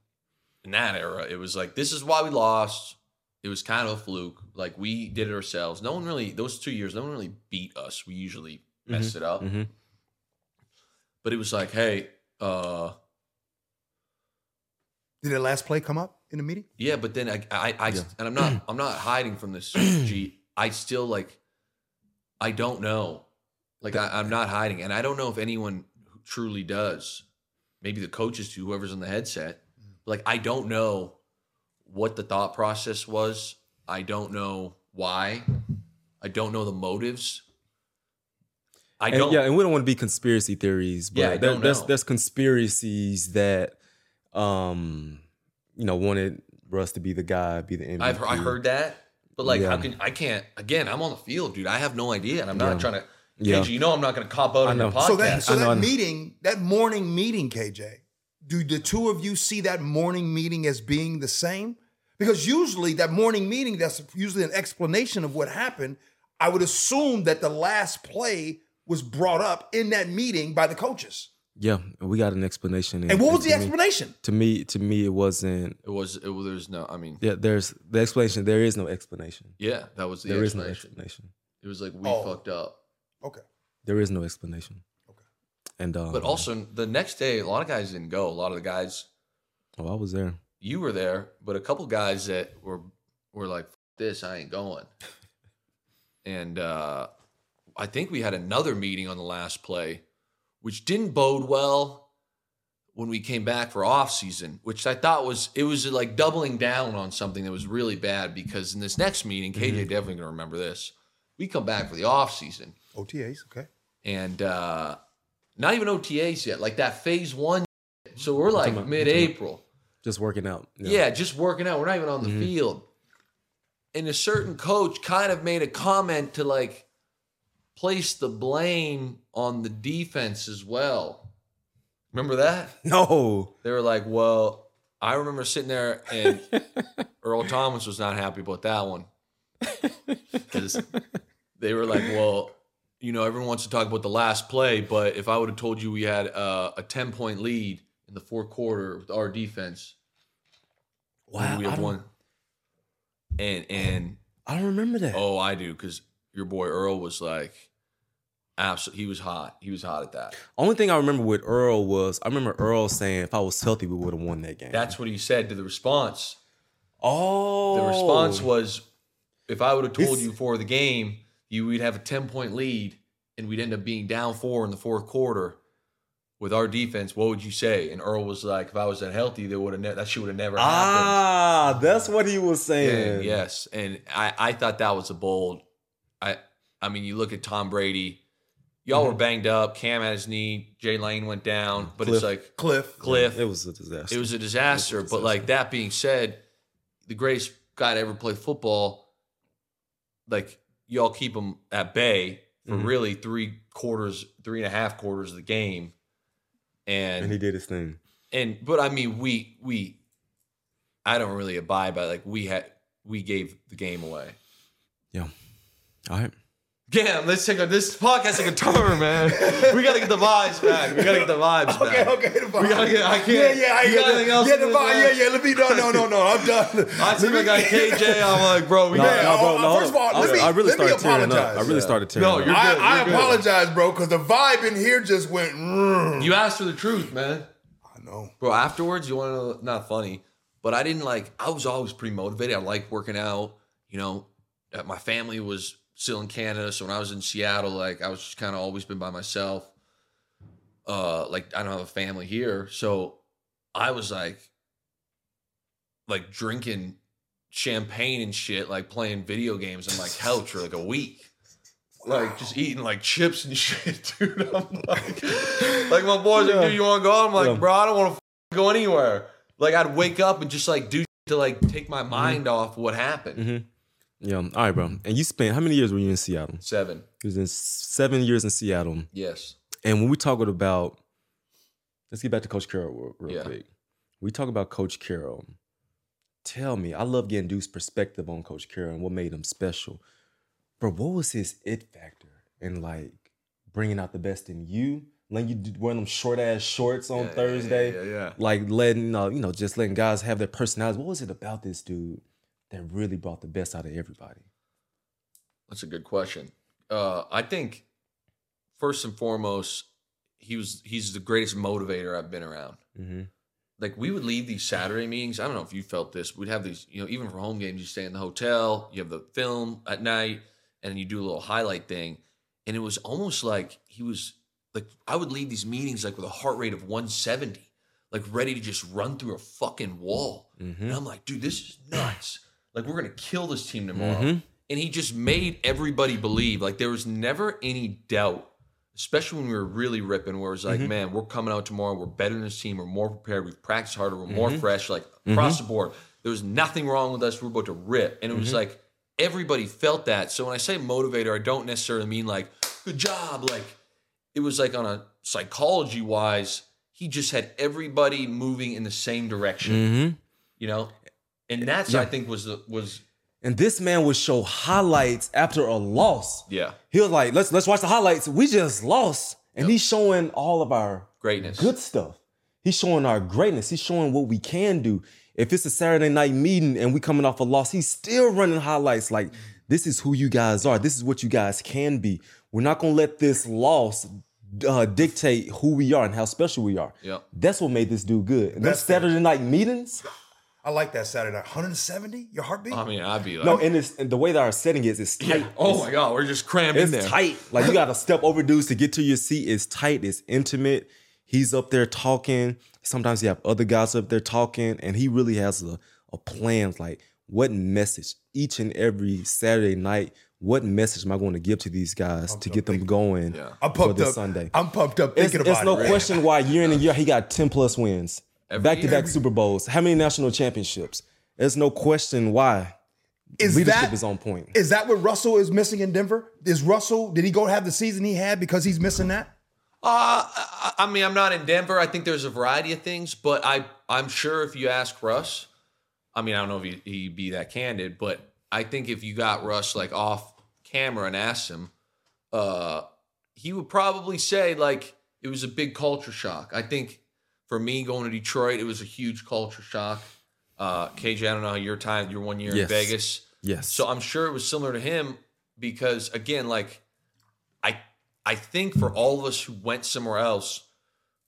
in that era, it was like, this is why we lost. It was kind of a fluke. Like we did it ourselves. No one really, those two years, no one really beat us. We usually messed it up. mhm. But it was like, hey, uh, Did the last play come up in the meeting? yeah, but then I, I, I Yeah. and I'm not, I'm not hiding from this. G, I still like, I don't know, like I, I'm not hiding, and I don't know if anyone truly does. Maybe the coaches do, whoever's on the headset. Like I don't know what the thought process was. I don't know why. I don't know the motives. I And, don't. yeah, and we don't want to be conspiracy theories, but Yeah, I there- don't there's know. there's conspiracies that um you know wanted Russ to be the guy, be the MVP. I've I heard that, but like, how can I can't again? I'm on the field, dude. I have no idea, and I'm not Yeah. trying to. Yeah. You know, I'm not going to cop out on your know. podcast. So that so I know, I that meeting, that morning meeting, KJ, do the two of you see that morning meeting as being the same? Because usually that morning meeting, that's usually an explanation of what happened. I would assume that the last play was brought up in that meeting by the coaches. Yeah, we got an explanation. And what was to the me- explanation? To me, to me, it wasn't. it was. It was. There's no. I mean, Yeah, there's the explanation. There is no explanation. yeah, that was the explanation. There is no explanation. explanation. It was like we Oh. fucked up. Okay. There is no explanation. Okay. And um, But also the next day, a lot of guys didn't go. A lot of the guys, oh, I was there. you were there, but a couple guys that were were like, "This, I ain't going." and uh, I think we had another meeting on the last play, which didn't bode well when we came back for off season. Which I thought was it was like doubling down on something that was really bad because in this next meeting, KJ definitely gonna remember this. We come back for the off season OTAs, okay. and uh not even OTAs yet, like that phase one. So we're like about- mid April. Just working out. Yeah. just working out. We're not even on the Mhm. field. And a certain coach kind of made a comment to like place the blame on the defense as well. Remember that? No. They were like, well, I remember sitting there and Earl Thomas was not happy about that one. Because they were like, well, you know, everyone wants to talk about the last play, but if I would have told you we had uh, a 10 point lead in the fourth quarter with our defense, Wow. we have don't. And, and, I don't remember that. oh, I do, because your boy Earl was like, absolutely, he was hot. He was hot at that. Only thing I remember with Earl was I remember Earl saying if I was healthy, we would have won that game. That's what he said to the response. oh. The response was, if I would have told you for the game, you would have a ten point lead, and we'd end up being down four in the fourth quarter. With our defense, what would you say? And Earl was like, if I was that healthy, they would have ne- that shit would have never happened. Ah, that's what he was saying. And yes, and I, I thought that was a bold. I I mean, you look at Tom Brady. Y'all Mm-hmm. were banged up. Kam had his knee. Jay Lane went down, but Cliff. it's like Cliff. Cliff. It was a disaster. It was a disaster. Was a But like that being said, the greatest guy to ever play football, like y'all keep him at bay for Mhm. really three quarters, three and a half quarters of the game. And and he did his thing. and but I mean we we I don't really abide by like we had we gave the game away. Yeah. All right. Damn, let's take a this podcast take a turn, man. We gotta get the vibes back. We gotta get the vibes Okay, back. okay. Okay, the vibe. We gotta get- I can't- Yeah, yeah. I you got get anything the, else yeah, to the do, vibe. man? Yeah, yeah. Let me. No, no, no, no. I'm done. I see my guy KJ. I'm like, bro, we No, got Yeah, no, bro. No, first of all, I, let me- I really let me started tearing up. I really Yeah. started tearing No, up. you're I, good, I you're good. apologize, bro, because the vibe in here just went. "Mm." You asked for the truth, man. I know. Bro, afterwards, you want to not funny, but I didn't like, I was always pretty motivated. I liked working out. You know, uh, my family was still in Canada. So when I was in Seattle, like, I was just kind of always been by myself. Uh, like, I don't have a family here. So I was like, like drinking champagne and shit, like playing video games on my couch for like a week. Like just eating like chips and shit, dude. I'm like, like my boys like, dude, you want to go? I'm like, Yeah. bro, I don't want to go anywhere. Like I'd wake up and just like do to like take my mind off what happened. hmm Yeah. All right, bro. And you spent how many years were you in Seattle? Seven, You was in seven years in Seattle. yes, And when we talking about, let's get back to Coach Carroll real, real Yeah. quick. We talk about Coach Carroll. Tell me, I love getting Luke's perspective on Coach Carroll and what made him special. Bro, what was his it factor in like bringing out the best in you? Letting you wearing them short ass shorts on Yeah, Thursday, yeah, yeah, yeah. like letting uh, you know, just letting guys have their personalities. What was it about this dude that really brought the best out of everybody? That's a good question. Uh, I think first and foremost, he was he's the greatest motivator I've been around. Mhm. Like we would leave these Saturday meetings. I don't know if you felt this. We'd have these, you know, even for home games, you stay in the hotel, you have the film at night, and then you do a little highlight thing. And it was almost like he was like I would leave these meetings like with a heart rate of 170, like ready to just run through a fucking wall. And I'm like, dude, this is nuts. Like we're gonna kill this team tomorrow. Mm-hmm. And he just made everybody believe. Like there was never any doubt, especially when we were really ripping, where it was like, mm-hmm. man, we're coming out tomorrow, we're better than this team, we're more prepared, we've practiced harder, we're more mm-hmm. fresh, like across the board. There was nothing wrong with us. We're about to rip. And it was like everybody felt that. So when I say motivator, I don't necessarily mean like, good job. Like it was like on a psychology wise, he just had everybody moving in the same direction. Mhm. You know? And that's I think was the was And this man would show highlights after a loss. yeah, He was like, let's let's watch the highlights. We just lost. And he's showing all of our greatness. good stuff. He's showing our greatness. He's showing what we can do. If it's a Saturday night meeting and we coming off a loss, he's still running highlights like this is who you guys are. This is what you guys can be. We're not gonna let this loss uh, dictate who we are and how special we are. Yep. That's what made this dude good. And those That's. Saturday night meetings, I like that Saturday night. 170? Your heartbeat? I mean, I'd be like, no, and it's and the way that our setting is, it's tight. yeah. oh It's- my god, we're just crammed in there. It's tight. Like you got to step over dudes to get to your seat. It's tight. It's intimate. He's up there talking. Sometimes you have other guys up there talking, and he really has a, a plan. Like what message each and every Saturday night? What message am I going to give to these guys to get them going Yeah. I'm for this up. Sunday? I'm pumped up It's, thinking it's about no it. question why year in and year he got 10 plus wins, Every back to back year. Super Bowls. How many national championships? There's no question why. Is Leadership that is on point. Is that what Russell is missing in Denver? Is Russell did he go have the season he had because he's missing that? Uh, I, I mean, I'm not in Denver. I think there's a variety of things, but I, I'm sure if you ask Russ, I mean, I don't know if he, he'd be that candid, but I think if you got Russ like off camera and asked him, uh, he would probably say like it was a big culture shock. I think for me going to Detroit, it was a huge culture shock. Uh, KJ, I don't know how your time, your one year Yes. in Vegas. Yes. So I'm sure it was similar to him because again, like I I think for all of us who went somewhere else,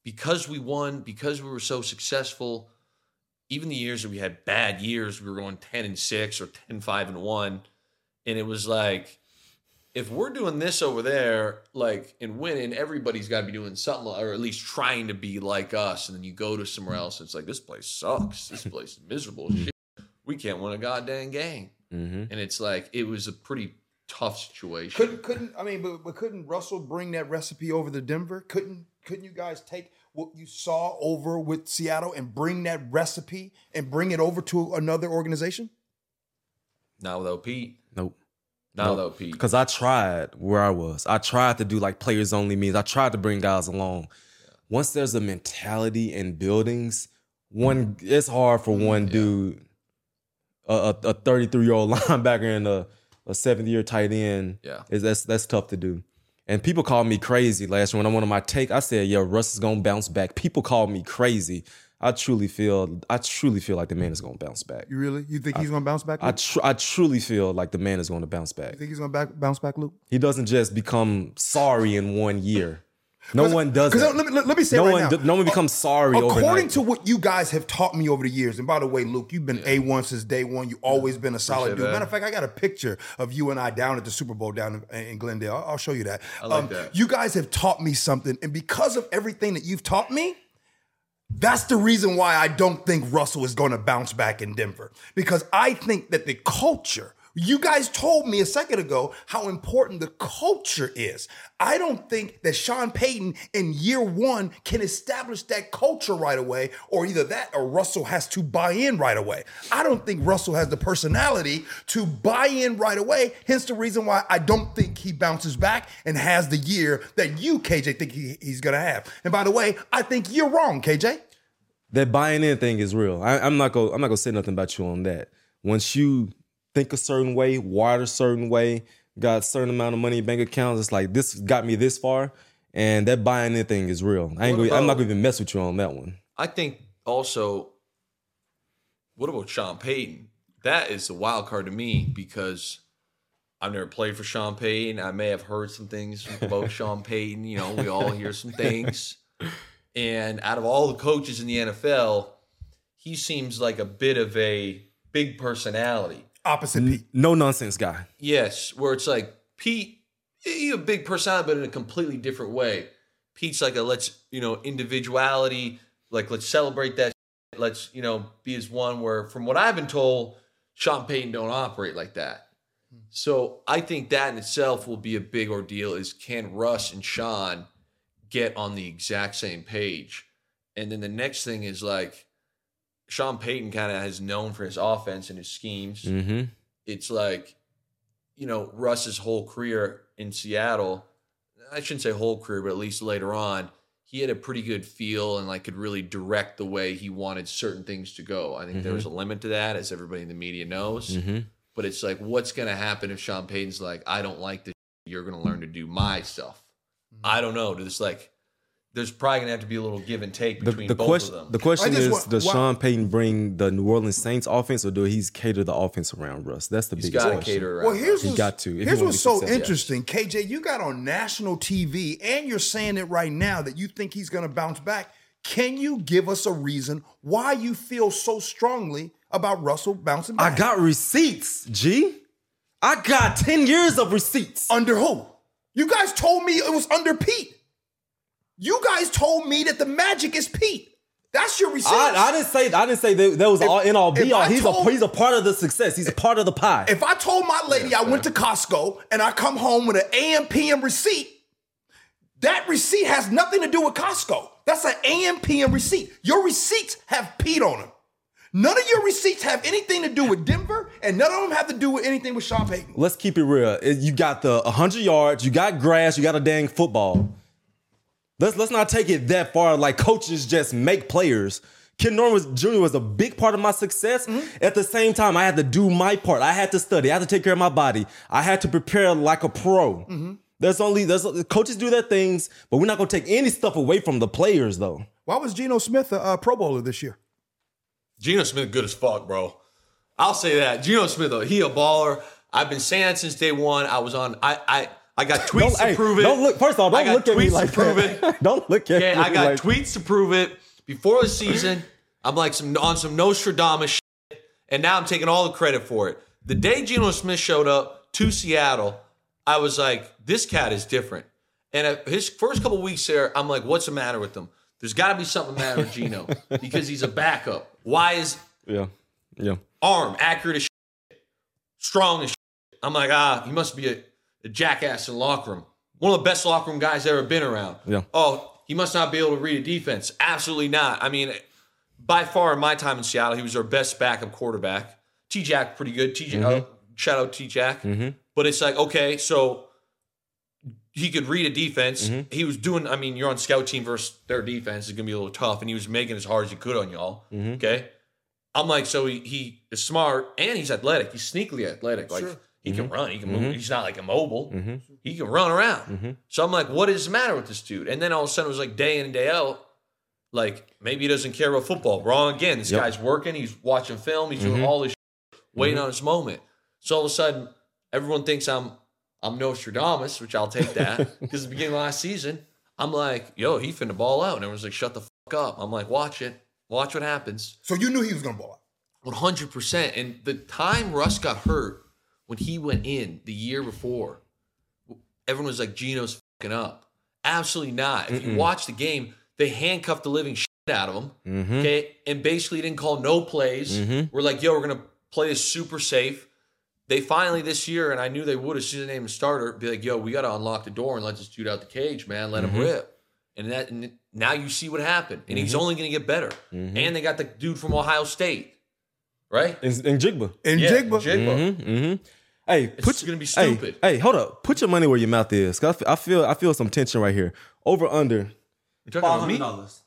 because we won, because we were so successful, even the years that we had bad years, we were going 10 and 6 or 10, 5 and 1. And it was like, if we're doing this over there, like and winning, everybody's got to be doing something, or at least trying to be like us. And then you go to somewhere else, and it's like this place sucks. This place is miserable. shit. We can't win a goddamn game. hmm And it's like it was a pretty tough situation. Couldn't couldn't I mean but, but couldn't Russell bring that recipe over to Denver? Couldn't couldn't you guys take what you saw over with Seattle and bring that recipe and bring it over to another organization? Not without Pete. Nope. Not without Pete. Because I tried where I was. I tried to do like players only means. I tried to bring guys along. Once there's a mentality in buildings, one it's hard for one dude, a a 33 year old linebacker and a a seventh year tight end. Yeah. is that's that's tough to do. And people called me crazy last year when I went on my take. I said, "Yo, Russ is gonna bounce back." People called me crazy. I truly feel, I truly feel like the man is gonna bounce back. You really? You think he's gonna bounce back? I tr- I truly feel like the man is going to bounce back. you think he's gonna back, bounce back, Luke? He doesn't just become sorry in one year. No one does that. let me, let, let me say no right one, now. do- no one becomes sorry According overnight. to what you guys have taught me over the years, and by the way, Luke, you've been A one since day one. You've always been a solid Appreciate dude. that. Matter of fact, I got a picture of you and I down at the Super Bowl down in, in Glendale. I'll, I'll show you that. Um, I like that. You guys have taught me something, and because of everything that you've taught me, that's the reason why I don't think Russell is going to bounce back in Denver. Because I think that the culture, you guys told me a second ago how important the culture is. I don't think that Sean Payton in year one can establish that culture right away, or either that or Russell has to buy in right away. I don't think Russell has the personality to buy in right away. Hence the reason why I don't think he bounces back and has the year that you, KJ, think he- he's to have. And by the way, I think you're wrong, KJ. that buying in thing is real. I, I'm not gonna I'm not gonna say nothing about you on that. Once you think a certain way, wired a certain way, got a certain amount of money in bank accounts, it's like this got me this far, and that buying in thing is real. I ain't gonna, I'm not gonna even mess with you on that one. I think also, what about Sean Payton? That is a wild card to me because I've never played for Sean Payton. I may have heard some things about Sean Payton. You know, we all hear some things. And out of all the coaches in the NFL, he seems like a bit of a big personality. Opposite Pete. No nonsense guy. Yes, where it's like Pete, he a big personality, but in a completely different way. Pete's like a let's you know individuality, like let's celebrate that. Let's you know be as one. Where from what I've been told, Sean Payton don't operate like that. So I think that in itself will be a big ordeal. Is can Russ and Sean get on the exact same page? And then the next thing is like Sean Payton kind of has known for his offense and his schemes Mm-hmm. it's like, you know, Russ's whole career in Seattle, I shouldn't say whole career, but at least later on, he had a pretty good feel and like could really direct the way he wanted certain things to go. I think there was a limit to that, as everybody in the media knows. Mm-hmm. But it's like, what's going to happen if Sean Payton's like, I don't like this, you're going to learn to do my stuff? I don't know. There's like, there's probably going to have to be a little give and take The, between the both question of them. the question is want- does why- Sean Payton bring the New Orleans Saints offense or do he cater the offense around Russ? That's the He's biggest question. cater around. Well, here's He's what's, got to, if he here's what's so successful. interesting, KJ. You got on national TV, and you're saying it right now that you think he's going to bounce back. Can you give us a reason why you feel so strongly about Russell bouncing back? I got receipts, G. I got 10 years of receipts. under who? You guys told me it was under Pete. You guys told me that the magic is Pete. That's your receipts. I, I didn't say I didn't say that, that was all in all be all. He's told- a he's a part of the success. He's a part of the pie. if I told my lady I went to Costco and I come home with an AM PM receipt, that receipt has nothing to do with Costco. That's an AM PM receipt. Your receipts have Pete on them. None of your receipts have anything to do with Denver, and none of them have to do with anything with Sean Payton. Let's keep it real. You got the 100 yards, you got grass, you got a dang football. Let's let's not take it that far. Like coaches just make players. Ken Norton was, Jr. was a big part of my success. Mm-hmm. At the same time, I had to do my part. I had to study. I had to take care of my body. I had to prepare like a pro. Mm-hmm. There's only there's coaches do their things, but we're not gonna take any stuff away from the players though. Why was Geno Smith a, a Pro Bowler this year? Geno Smith good as fuck, bro. I'll say that. Geno Smith, though, he a baller. I've been saying that since day one. I was on. I I I got tweets Don't, to prove it. don't look. First of all, don't look at me tweets like prove that. it. don't look at Okay, me. I got like, tweets to prove it before the season. I'm like some on some Nostradamus shit, and now I'm taking all the credit for it. The day Geno Smith showed up to Seattle, I was like, this cat is different. And his first couple weeks there, I'm like, what's the matter with him? There's got to be something the matter with Geno because he's a backup. Why is Yeah, yeah. arm accurate as shit, strong as shit? I'm like, ah, he must be a, a jackass in the locker room. One of the best locker room guys ever been around. Yeah. Oh, he must not be able to read a defense. Absolutely not. I mean, by far in my time in Seattle, he was our best backup quarterback. T Jack, pretty good. T Jack, oh, mm-hmm. uh, shout out T Jack. Mm-hmm. But it's like, okay, so he could read a defense. Mm-hmm. He was doing, I mean, you're on scout team versus their defense. It's going to be a little tough. And he was making as hard as he could on y'all. Okay. I'm like, so he, he is smart and he's athletic. He's sneakily athletic. Like, he can mm-hmm. run. He can move. Mm-hmm. He's not like immobile. Mm-hmm. He can run around. So I'm like, what is the matter with this dude? And then all of a sudden it was like day in and day out. Like maybe he doesn't care about football. Wrong again. This Yep. guy's working. He's watching film. He's doing all this, shit, waiting on his moment. So all of a sudden, everyone thinks I'm I'm Nostradamus, which I'll take that because the beginning of last season, I'm like, yo, he finna ball out, and everyone's like, shut the fuck up. I'm like, watch it, watch what happens. So you knew he was going to ball out. One hundred percent. And the time Russ got hurt when he went in the year before, everyone was like, Geno's fucking up. Absolutely not. If you watch the game, they handcuffed the living shit out of him. Mm-hmm. Okay, and basically didn't call no plays. We're like, yo, we're gonna play this super safe. They finally this year, and I knew they would as soon as they named a starter, be like, yo, we gotta unlock the door and let this dude out the cage, man. Let Mm-hmm. him rip. And that and now you see what happened. And he's only gonna get better. Mm-hmm. And they got the dude from Ohio State. Right? In, in Njigba. And Yeah, Njigba. Njigba. Mm-hmm. Hey, put gonna be stupid. Hey, hold up. Put your money where your mouth is. 'Cause I fe- I feel I feel some tension right here. Over under. You talking about me? dollars.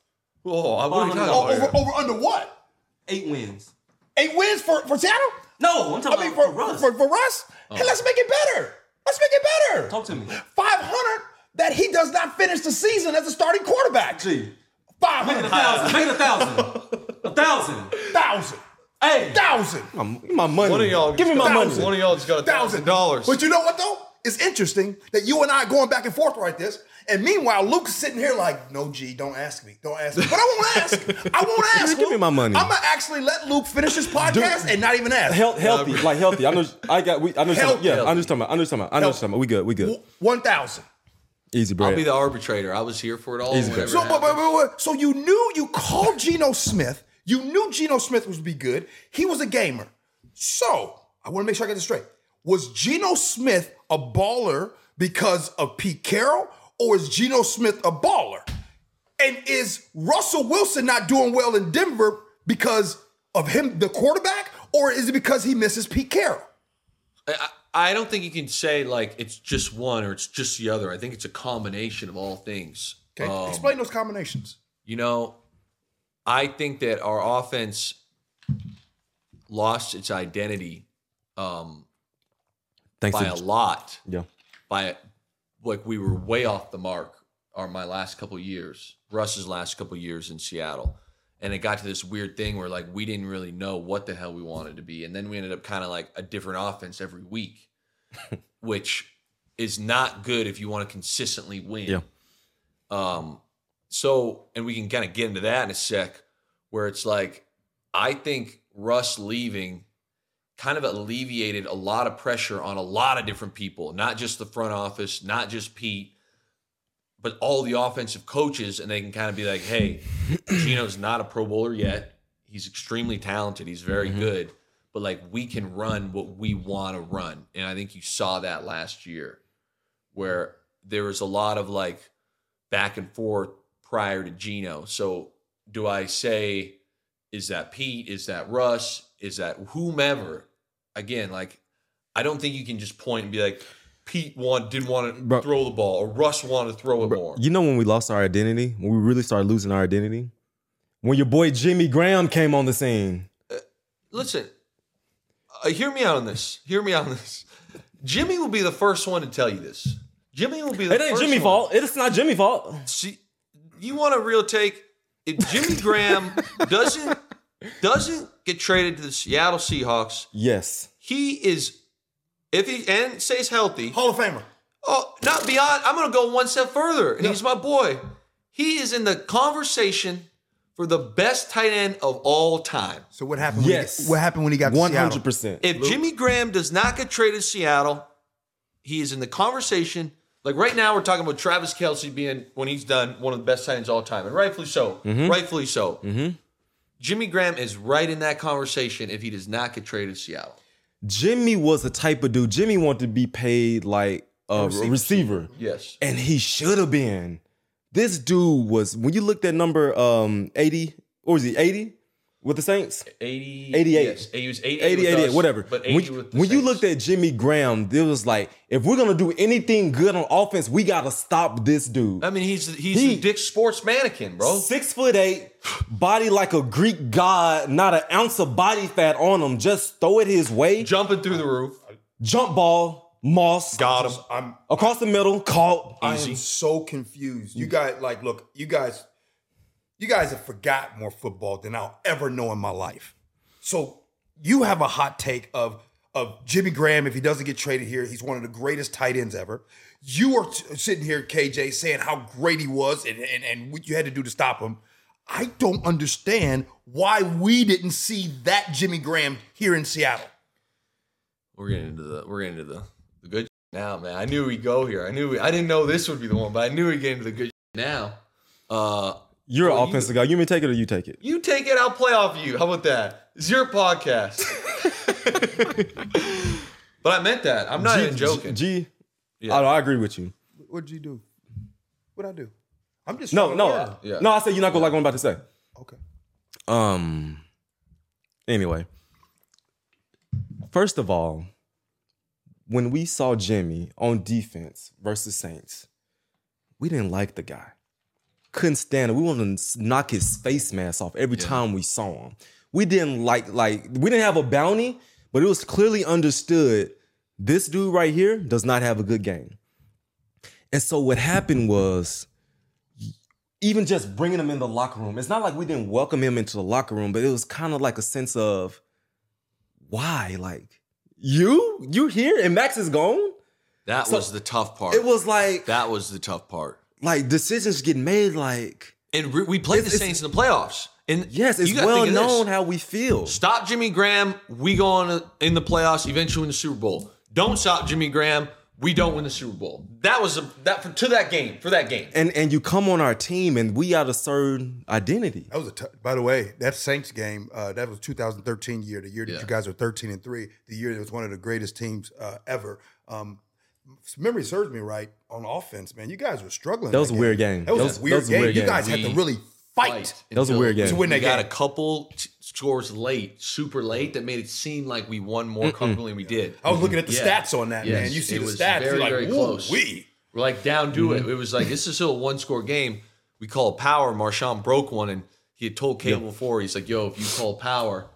Oh, I what are you talking $500. Oh, about? over, over under what? Eight wins. Eight wins for, for Seattle? No, I'm I mean, about for, for Russ. for, for Russ? Oh. Hey, let's make it better. Let's make it better. Talk to me. 500 that he does not finish the season as a starting quarterback. Gee, make it a 500. thousand. Make it a thousand. A thousand. Thousand. Hey, Thousand. My, my money. One of y'all, Give me my got- money. One of y'all just got a thousand dollars. But you know what though? It's interesting that you and I are going back and forth like this. And meanwhile, Luke's sitting here like, no, G, don't ask me. Don't ask me. But I won't ask. I won't ask. Give me my money. I'm gonna actually let Luke finish his podcast and not even ask. Health, healthy, like healthy. I know. I got. We, I know. Healthy. Yeah, I understand. I understand. I understand. We good. We good. One thousand. Easy, bro. I'll be the arbitrator. I was here for it all. Easy, So, but, but, but, but- so you knew you called Geno Smith. You knew Geno Smith was be good. He was a gamer. So I want to make sure I get this straight. Was Geno Smith a baller because of Pete Carroll, or is Geno Smith a baller? And is Russell Wilson not doing well in Denver because of him, the quarterback, or is it because he misses Pete Carroll? I, I don't think you can say like it's just one or it's just the other. I think it's a combination of all things. Okay, Um, explain those combinations. You know, I think that our offense lost its identity um, Thanks by a lot. yeah. By like we were way off the mark. Or my last couple years, Russ's last couple years in Seattle, and it got to this weird thing where like we didn't really know what the hell we wanted to be, and then we ended up kind of like a different offense every week, which is not good if you want to consistently win. Yeah. Um, so, and we can kind of get into that in a sec, where it's like, I think Russ leaving kind of alleviated a lot of pressure on a lot of different people, not just the front office, not just Pete, but all the offensive coaches. And they can kind of be like, hey, Geno's not a Pro Bowler yet. He's extremely talented. He's very mm-hmm. good. But like, we can run what we want to run. And I think you saw that last year where there was a lot of like back and forth prior to Geno. So do I say, is that Pete? Is that Russ? Is that whomever? Again, like I don't think you can just point and be like, Pete want, didn't want to Bro. throw the ball or Russ wanted to throw it more. You know when we lost our identity, when we really started losing our identity, when your boy Jimmy Graham came on the scene. Listen, uh, hear me out on this. Hear me out on this. Jimmy will be the first one to tell you this. Jimmy will be the It ain't first Jimmy fault. It's not Jimmy fault. See, you want a real take? If Jimmy Graham doesn't doesn't get traded to the Seattle Seahawks, Yes. he is if he and stays healthy. Hall of Famer. Oh, not beyond. I'm going to go one step further, and he's my boy. He is in the conversation for the best tight end of all time. So what happened? when he- Yes. what happened when he got to Seattle? hundred percent. If Jimmy Graham does not get traded to Seattle, he is in the conversation. Like right now, we're talking about Travis Kelce being, when he's done, one of the best tight ends all time, and rightfully so. Rightfully so. Jimmy Graham is right in that conversation if he does not get traded to Seattle. Jimmy was the type of dude. Jimmy wanted to be paid like a, receiver. Yes. and he should have been. This dude was when you looked at number um 80, or was he 80 with the Saints? 80, 88. Yes. He was 80, 80, with 88, us, whatever. But 80 when with the when you looked at Jimmy Graham, there was like, if we're gonna do anything good on offense, we gotta stop this dude. I mean, he's he's He- a Dick Sports mannequin, bro. Six foot eight, body like a Greek god, not an ounce of body fat on him. Just throw it his way. Jumping through the roof. Jump ball, Moss, Got him. I'm across the middle, caught. I am so confused. You mm. guys, like, look, you guys, you guys have forgot more football than I'll ever know in my life. So you have a hot take of of Jimmy Graham. If he doesn't get traded here, he's one of the greatest tight ends ever. You are t- sitting here, KJ, saying how great he was and, and and what you had to do to stop him. I don't understand why we didn't see that Jimmy Graham here in Seattle. We're getting into the we're getting into the, the good now, man. I knew we'd go here. I knew we, I didn't know this would be the one, but I knew we'd get into the good now. Uh You're Well, an you- offensive guy. You may take it or you take it. you take it, I'll play off you. How about that? It's your podcast. but I meant that. I'm not G- even joking. G, Yeah. I, I agree with you. What'd you do? What'd I do? I'm just No, no, learn. Yeah. no. I said you're not gonna like what I'm about to say. Okay. Um. Anyway, first of all, when we saw Jimmy on defense versus Saints, we didn't like the guy. Couldn't stand it. We wanted to knock his face mask off every time we saw him. We didn't like like we didn't have a bounty, but it was clearly understood this dude right here does not have a good game. And so what happened was even just bringing him in the locker room, it's not like we didn't welcome him into the locker room, but it was kind of like a sense of why? Like, you? You here and Max is gone? That So- was the tough part. It was like that was the tough part. Like decisions getting made like And re- we played the Saints in the playoffs. And yes, it's you well think this. known how we feel. Stop Jimmy Graham, we go on in the playoffs, eventually win the Super Bowl. Don't stop Jimmy Graham, we don't win the Super Bowl. That was a that for, to that game for that game. And and you come on our team and we got a certain identity. That was a. T- by the way, that Saints game, uh, that was 2013 year, the year that Yeah. you guys were 13 and three, the year that was one of the greatest teams uh, ever. Um, if memory serves me right on offense, man. You guys were struggling. That was in a weird game. That was, That was- a weird that was a game. weird you game. guys had to really fight. That was a weird game. To win that we got game. a couple t- scores late, super late, that made it seem like we won more comfortably than we did. I was looking at the Yeah. stats on that, Yes, man. You see it the stats, very, you're like, "Woo, close." wee." We're like down to Mm-hmm. it. It was like this is still a one score game. We call it power. Marshawn broke one, and he had told Cable before. He's like, "Yo, if you call power,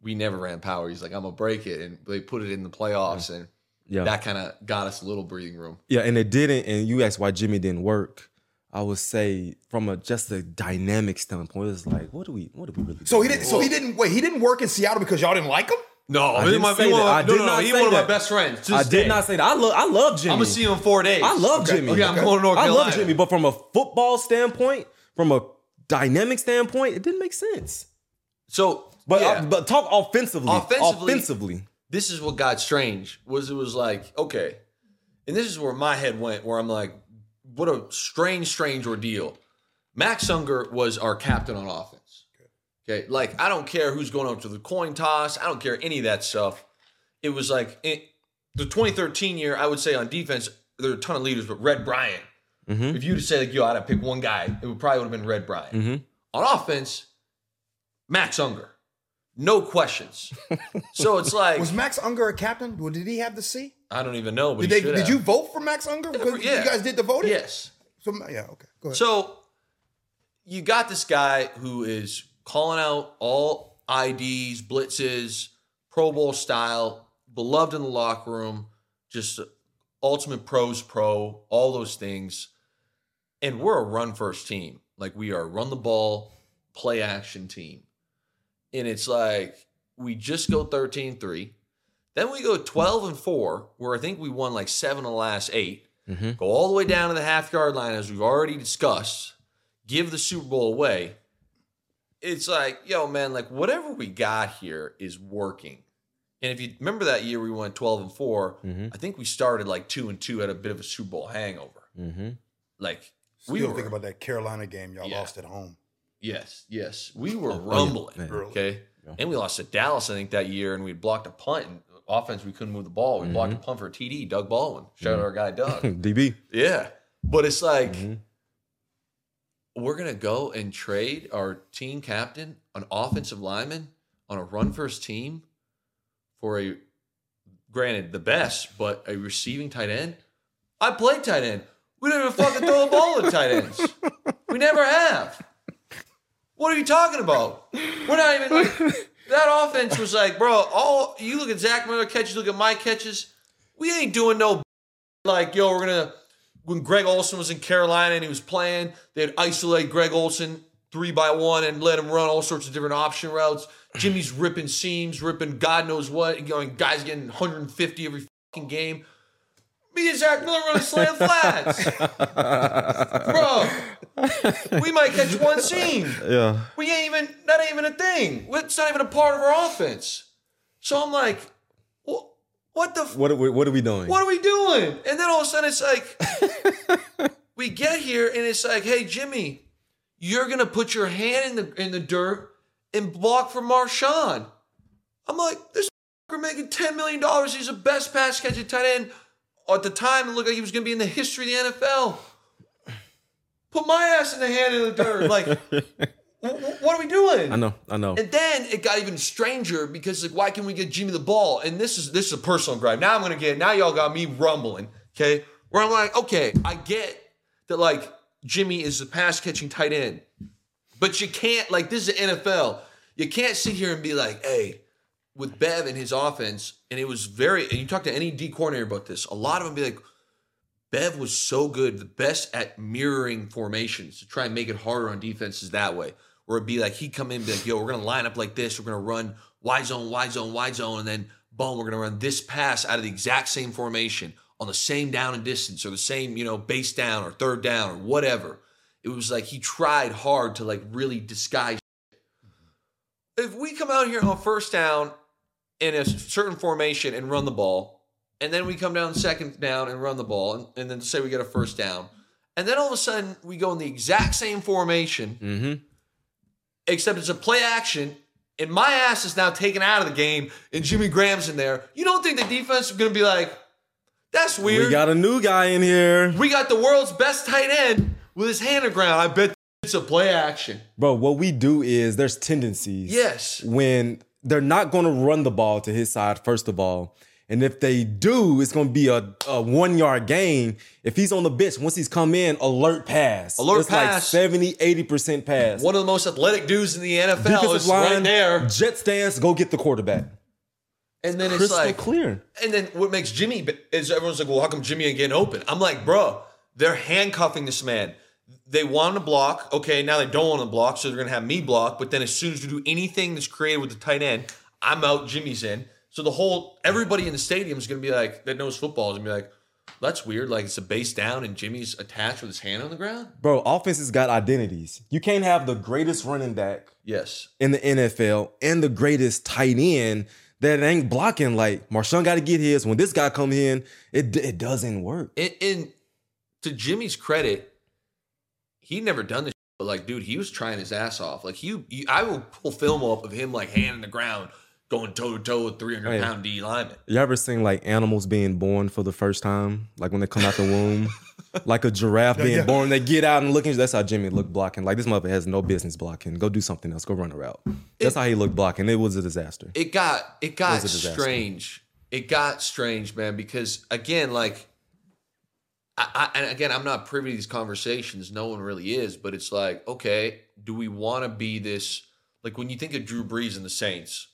we never ran power." He's like, "I'm gonna break it," and they put it in the playoffs, and Yeah. that kind of got us a little breathing room. Yeah, and it didn't. And you asked why Jimmy didn't work. I would say from a just a dynamic standpoint, it's like, what do we, what do we really? So he didn't. So he didn't. Wait, he didn't work in Seattle because y'all didn't like him. No, I he didn't my- say he one of that. my- I no, did no, not He's say one of my best friends. Just I did day. not say that. I love, I love Jimmy. I'm gonna see him in four days. I love Okay, Jimmy. Okay, I'm going to North I love Jimmy, but from a football standpoint, from a dynamic standpoint, it didn't make sense. So, But yeah. uh, but talk offensively. Offensively- offensively. This is what got strange was it was like okay. And this is where my head went where i'm like what a strange strange ordeal. Max Unger was our captain on offense. Okay like i don't care who's going up to the coin toss i don't care any of that stuff. It was like it, the 2013 year i would say on defense there are a ton of leaders but Red Bryant. If you'd say like yo i'd have picked one guy it would probably would have been Red Bryant. Mhm. on offense Max Unger no questions so it's like Was Max Unger a captain? Well, did he have the C? I don't even know, but Did he they? Did have. you vote for Max Unger? Because Yeah. you guys did the voting. Yes. So yeah. Okay. Go ahead. So you got this guy who is calling out all IDs, blitzes, Pro Bowl style, beloved in the locker room, just ultimate pros pro, all those things. And we're a run first team. Like we are run the ball, play action team. And it's like we just go 13-3. Then we go 12 and 4, where I think we won like seven of the last eight. Go all the way down to the half yard line, as we've already discussed. Give the Super Bowl away. It's like, yo, man, like whatever we got here is working. And if you remember that year we went 12 and 4, Mhm. I think we started like 2 and 2 had a bit of a Super Bowl hangover. Mm-hmm. Like Still we were think about that Carolina game y'all Yeah. lost at home. Yes, yes. We were Oh, yeah, rumbling. man. Okay. Yeah. And we lost to Dallas, I think, that year, and we blocked a punt. And offense, we couldn't move the ball. We blocked a punt for a TD, Doug Baldwin. Shout out our guy, Doug. DB. yeah. But it's like, Mhm. we're going to go and trade our team captain, an offensive lineman, on a run first team for a, granted, the best, but a receiving tight end. I played tight end. We don't even fucking throw a ball at tight ends. We never have. What are you talking about? We're not even like that offense was like, bro, all you look at Zach Miller catches, look at my catches. We ain't doing no like, yo, we're gonna when Greg Olsen was in Carolina and he was playing, they'd isolate Greg Olsen three by one and let him run all sorts of different option routes. Jimmy's ripping seams, ripping God knows what, you know, and guys getting 150 every fucking game. Me and Zach Miller running slant flats. Bro, we might catch one seam. Yeah. We ain't even that ain't even a thing. It's not even a part of our offense. So I'm like, what, what the f- What are we, what are we doing? what are we doing? And then all of a sudden it's like we get here and it's like, hey Jimmy, you're gonna put your hand in the in the dirt and block for Marshawn. I'm like, this we're making $10 million. He's the best pass catching tight end at the time. It looked like he was gonna be in the history of the NFL. Put my ass in the hand in the dirt. Like, w- w- what are we doing? I know. I know. And then it got even stranger because like, why can we get Jimmy the ball? And this is this is a personal gripe. Now I'm gonna get now y'all got me rumbling, okay? Where I'm like, okay, I get that like Jimmy is the pass catching tight end, but you can't like this is the NFL. You can't sit here and be like, hey, with Bev and his offense, and it was very. And you talk to any D coordinator about this, a lot of them be like, Bev was so good, the best at mirroring formations to try and make it harder on defenses that way. where it'd be like he'd come in be like, yo, we're gonna line up like this, we're gonna run wide zone, wide zone, wide zone, and then boom, we're gonna run this pass out of the exact same formation on the same down and distance or the same, you know, base down or third down or whatever. It was like he tried hard to like really disguise. If we come out here on first down in a certain formation and run the ball, and then we come down second down and run the ball, and, and then say we get a first down, and then all of a sudden we go in the exact same formation, Mm-hmm. except it's a play action, and my ass is now taken out of the game, and Jimmy Graham's in there. You don't think the defense is going to be like, that's weird. We got a new guy in here. We got the world's best tight end with his hand on ground. I bet it's a play action. Bro, what we do is there's tendencies. Yes. When they're not going to run the ball to his side, first of all. And if they do, it's going to be a, a one yard gain. If he's on the bench, once he's come in, alert pass. Alert it's pass. like 70, 80% pass. One of the most athletic dudes in the NFL Defensive is line, right there. jet stance, go get the quarterback. And then it's Crystal like, clear. and then what makes Jimmy is everyone's like, well, how come Jimmy ain't getting open? I'm like, bro, they're handcuffing this man. They want to block. Okay, now they don't want to block, so they're gonna have me block. But then as soon as you do anything that's created with the tight end, I'm out. Jimmy's in. So the whole everybody in the stadium is gonna be like that knows football is gonna be like, that's weird. Like it's a base down and Jimmy's attached with his hand on the ground. Bro, offenses got identities. You can't have the greatest running back Yes. in the NFL and the greatest tight end that ain't blocking. Like Marshawn got to get his. When this guy come in, it it doesn't work. And, and to Jimmy's credit, he never done this. But like, dude, he was trying his ass off. Like, he, you, I will pull film up of him like hand in the ground, going toe to toe with three hundred oh, Hey. pound D lineman. You ever seen like animals being born for the first time, like when they come out the womb, like a giraffe being yeah. born? They get out and looking. That's how Jimmy looked blocking. Like this mother has no business blocking. Go do something else. Go run a route. That's how he looked blocking. It was a disaster. It got it got was a disaster. strange. It got strange, man. Because again, like, I, I and again, I'm not privy to these conversations. No one really is. But it's like, okay, do we want to be this? Like when you think of Drew Brees and the Saints,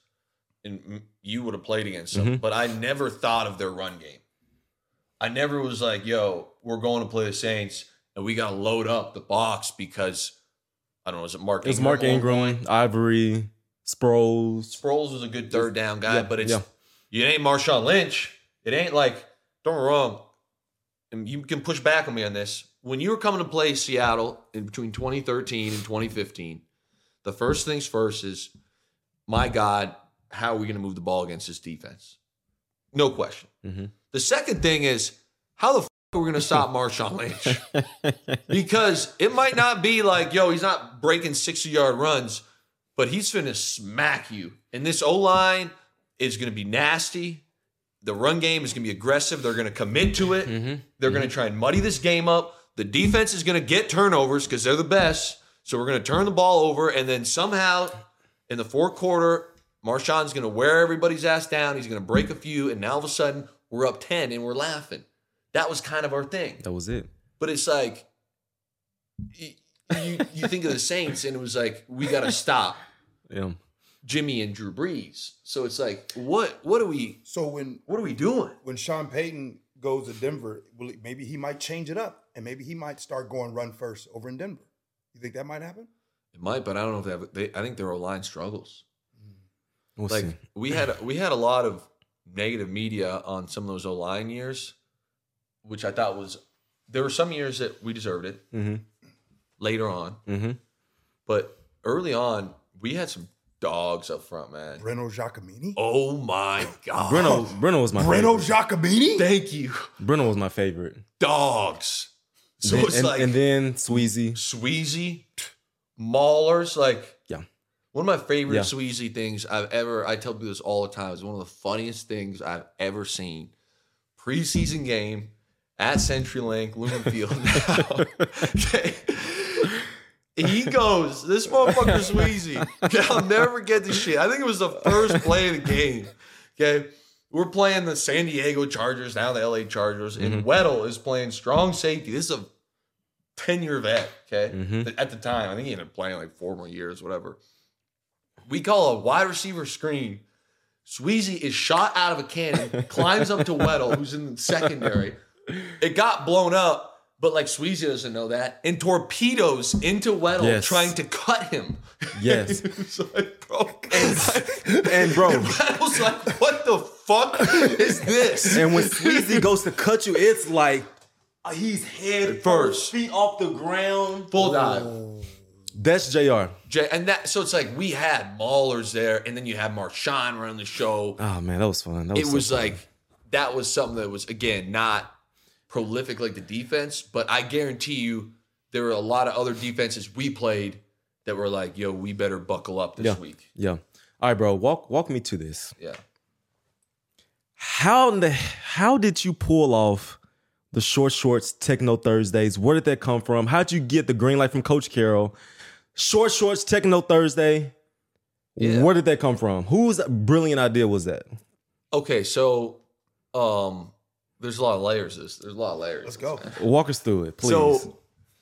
and you would have played against them, mm-hmm. but I never thought of their run game. I never was like, yo, we're going to play the Saints and we got to load up the box because I don't know, is it Mark It was Mark Ingram, Ivory, Sproles. Sproles was a good third down guy, Yeah, but it's yeah. it ain't Marshawn Lynch. It ain't like don't get me wrong. And you can push back on me on this. When you were coming to play Seattle in between 2013 and 2015, the first things first is, my God, how are we going to move the ball against this defense? No question. Mhm. The second thing is, how the f- are we going to stop Marshawn Lynch? because it might not be like, yo, he's not breaking 60 yard runs, but he's going to smack you. And this O line is gonna be nasty. The run game is gonna be aggressive. They're gonna commit to it. Mm-hmm. They're gonna mm-hmm. try and muddy this game up. The defense is gonna get turnovers because they're the best. So we're gonna turn the ball over, and then somehow in the fourth quarter, Marshawn's gonna wear everybody's ass down. He's gonna break a few, and now all of a sudden we're up 10 and we're laughing. That was kind of our thing. That was it. But it's like y- you you think of the Saints, and it was like we got to stop Yeah. Jimmy and Drew Brees. So it's like what what are we So when what are we doing? when Sean Payton goes to Denver, will he- maybe he might change it up, and maybe he might start going run first over in Denver. You think that might happen? It might, but I don't know if they have. They, I think their O line struggles. We'll Like see. we had we had a lot of negative media on some of those O line years, which I thought was there were some years that we deserved it. Mhm. Later on, Mm-hmm. but early on we had some dogs up front, man. Breno Giacomini. Oh my god, Breno, Breno was my Breno favorite. Giacomini. Thank you, Breno was my favorite. dogs. So Then- it's and, like and then Sweezy. Sweezy, Maulers, like Yeah. one of my favorite Yeah. Sweezy things I've ever. I tell people this all the time. It's one of the funniest things I've ever seen. Preseason game at CenturyLink, Lumen Field. Now, okay. He goes, this motherfucker Sweezy. I'll never get this shit. I think it was the first play of the game. Okay. We're playing the San Diego Chargers, now the LA Chargers, and Weddle is playing strong safety. This is a 10 year vet, okay? Mhm. At the time, I think he ended up playing like four more years, whatever. We call a wide receiver screen. Sweezy is shot out of a cannon, climbs up to Weddle, who's in the secondary. It got blown up, But like Sweezy doesn't know that. And torpedoes into Weddle Yes. trying to cut him. Yes. it's like, bro. And bro, Weddle's like, what the fuck is this? and when Sweezy goes to cut you, it's like uh, he's head First. first, feet off the ground. Full dive. That's Jr. Jay, and that so it's like we had Maulers there, and then you had Marshawn running the show. Oh man, that was fun. That was it so was fun. like that was something that was again not prolific like the defense, but I guarantee you there were a lot of other defenses we played that were like, "Yo, we better buckle up this yeah, week." yeah. All right, bro. Walk walk me to this. Yeah. How in the how did you pull off the short shorts techno Thursdays? Where did that come from? How'd you get the green light from Coach Carroll? Short shorts techno Thursday. Yeah. Where did that come from? Whose brilliant idea was that? Okay, so um there's a lot of layers. to This there's a lot of layers. Let's go. Walk us through it, please. So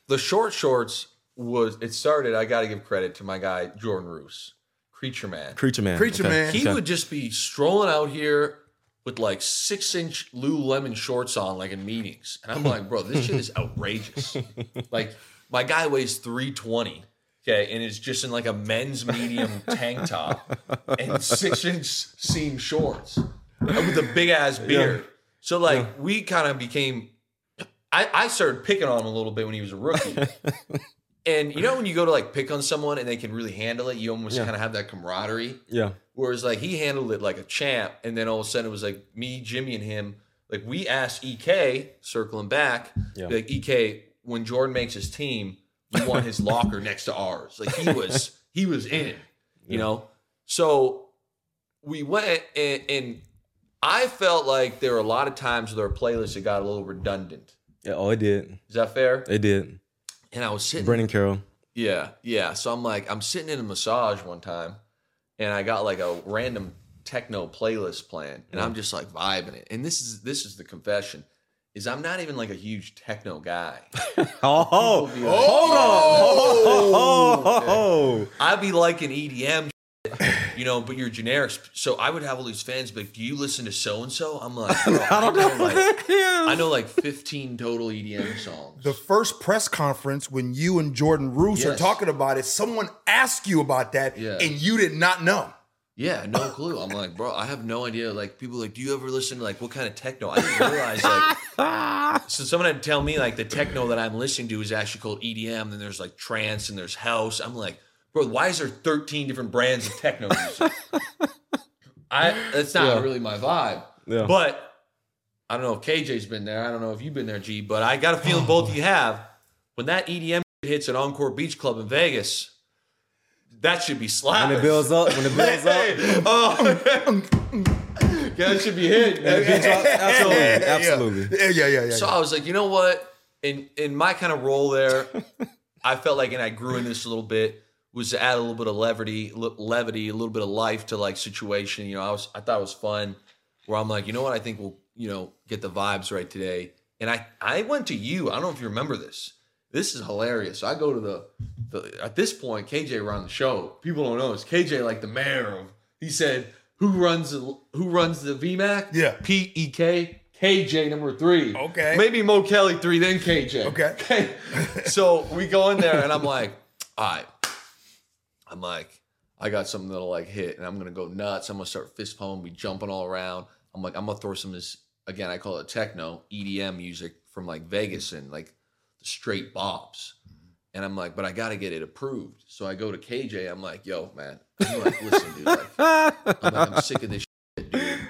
the short shorts was it started. I got to give credit to my guy Jordan Roos, Creature Man. Creature Man. Creature Man. He Okay. would just be strolling out here with like six inch Lululemon shorts on, like in meetings. And I'm like, bro, this shit is outrageous. like, my guy weighs 320, okay, and is just in like a men's medium tank top and six inch seam shorts with a big ass beard. So, like, we kind of became, I, I started picking on him a little bit when he was a rookie. And you know when you go to like pick on someone and they can really handle it, you almost Yeah. kind of have that camaraderie. Yeah. Whereas like he handled it like a champ, and then all of a sudden it was like me, Jimmy, and him. Like we asked Ek, circling back, Yeah. like Ek, when Jordan makes his team, you want his locker next to ours. Like he was, he was in, you know. So we went, and, and I felt like there were a lot of times where our playlists that got a little redundant. Yeah. Oh, it did. Is that fair? It did. And I was sitting Brendan Carroll. yeah, yeah. So I'm like, I'm sitting in a massage one time, and I got like a random techno playlist playing, and I'm mm. just like vibing it. And this is this is the confession, is I'm not even like a huge techno guy. Oh, People be like, oh! oh, oh, oh. I'd be liking EDM, shit, you know, but you're generic. So I would have all these fans be like, "Do you listen to so and so?" I'm like, bro, I, know like, I know like 15 total EDM songs. The first press conference when you and Jordan Roos are talking about it, someone asked you about that Yeah. and you did not know. Yeah, no clue. I'm like, bro, I have no idea. Like, people are like, do you ever listen to like what kind of techno? I didn't realize like. so someone had to tell me like the techno that I'm listening to is actually called EDM. Then there's like trance and there's house. I'm like, bro, why is there 13 different brands of techno music? I that's not Yeah. really my vibe. Yeah. But I don't know if KJ's been there. I don't know if you've been there, G. But I got a feeling both of you have. When that EDM hits at Encore Beach Club in Vegas, that should be slapping. When it builds up, when it builds up, oh, yeah, that should be hit. absolutely, absolutely. Yeah, yeah, yeah, yeah. So I was like, you know what? In in my kind of role there, I felt like, and I grew in this a little bit, was to add a little bit of levity, levity, a little bit of life to like situation. You know, I was I thought it was fun. Where I'm like, you know what? I think we'll you know get the vibes right today. And I I went to you. I don't know if you remember this. This is hilarious. I go to the, the at this point, KJ ran the show. People don't know it's KJ like the mayor of. He said, "Who runs the who runs the VMAC? Yeah. P E K KJ number three. Okay. maybe Mo Kelly three, then KJ. Okay. Okay. so we go in there, and I'm like, all right. I'm like, I got something that'll like hit, and I'm gonna go nuts. I'm gonna start fist pumping, be jumping all around. I'm like, I'm gonna throw some of this again. I call it techno EDM music from like Vegas and like the straight bops. Mm-hmm. And I'm like, but I gotta get it approved. So I go to KJ. I'm like, yo, man. I'm like, listen, dude. Like, I'm like, I'm sick of this shit, dude.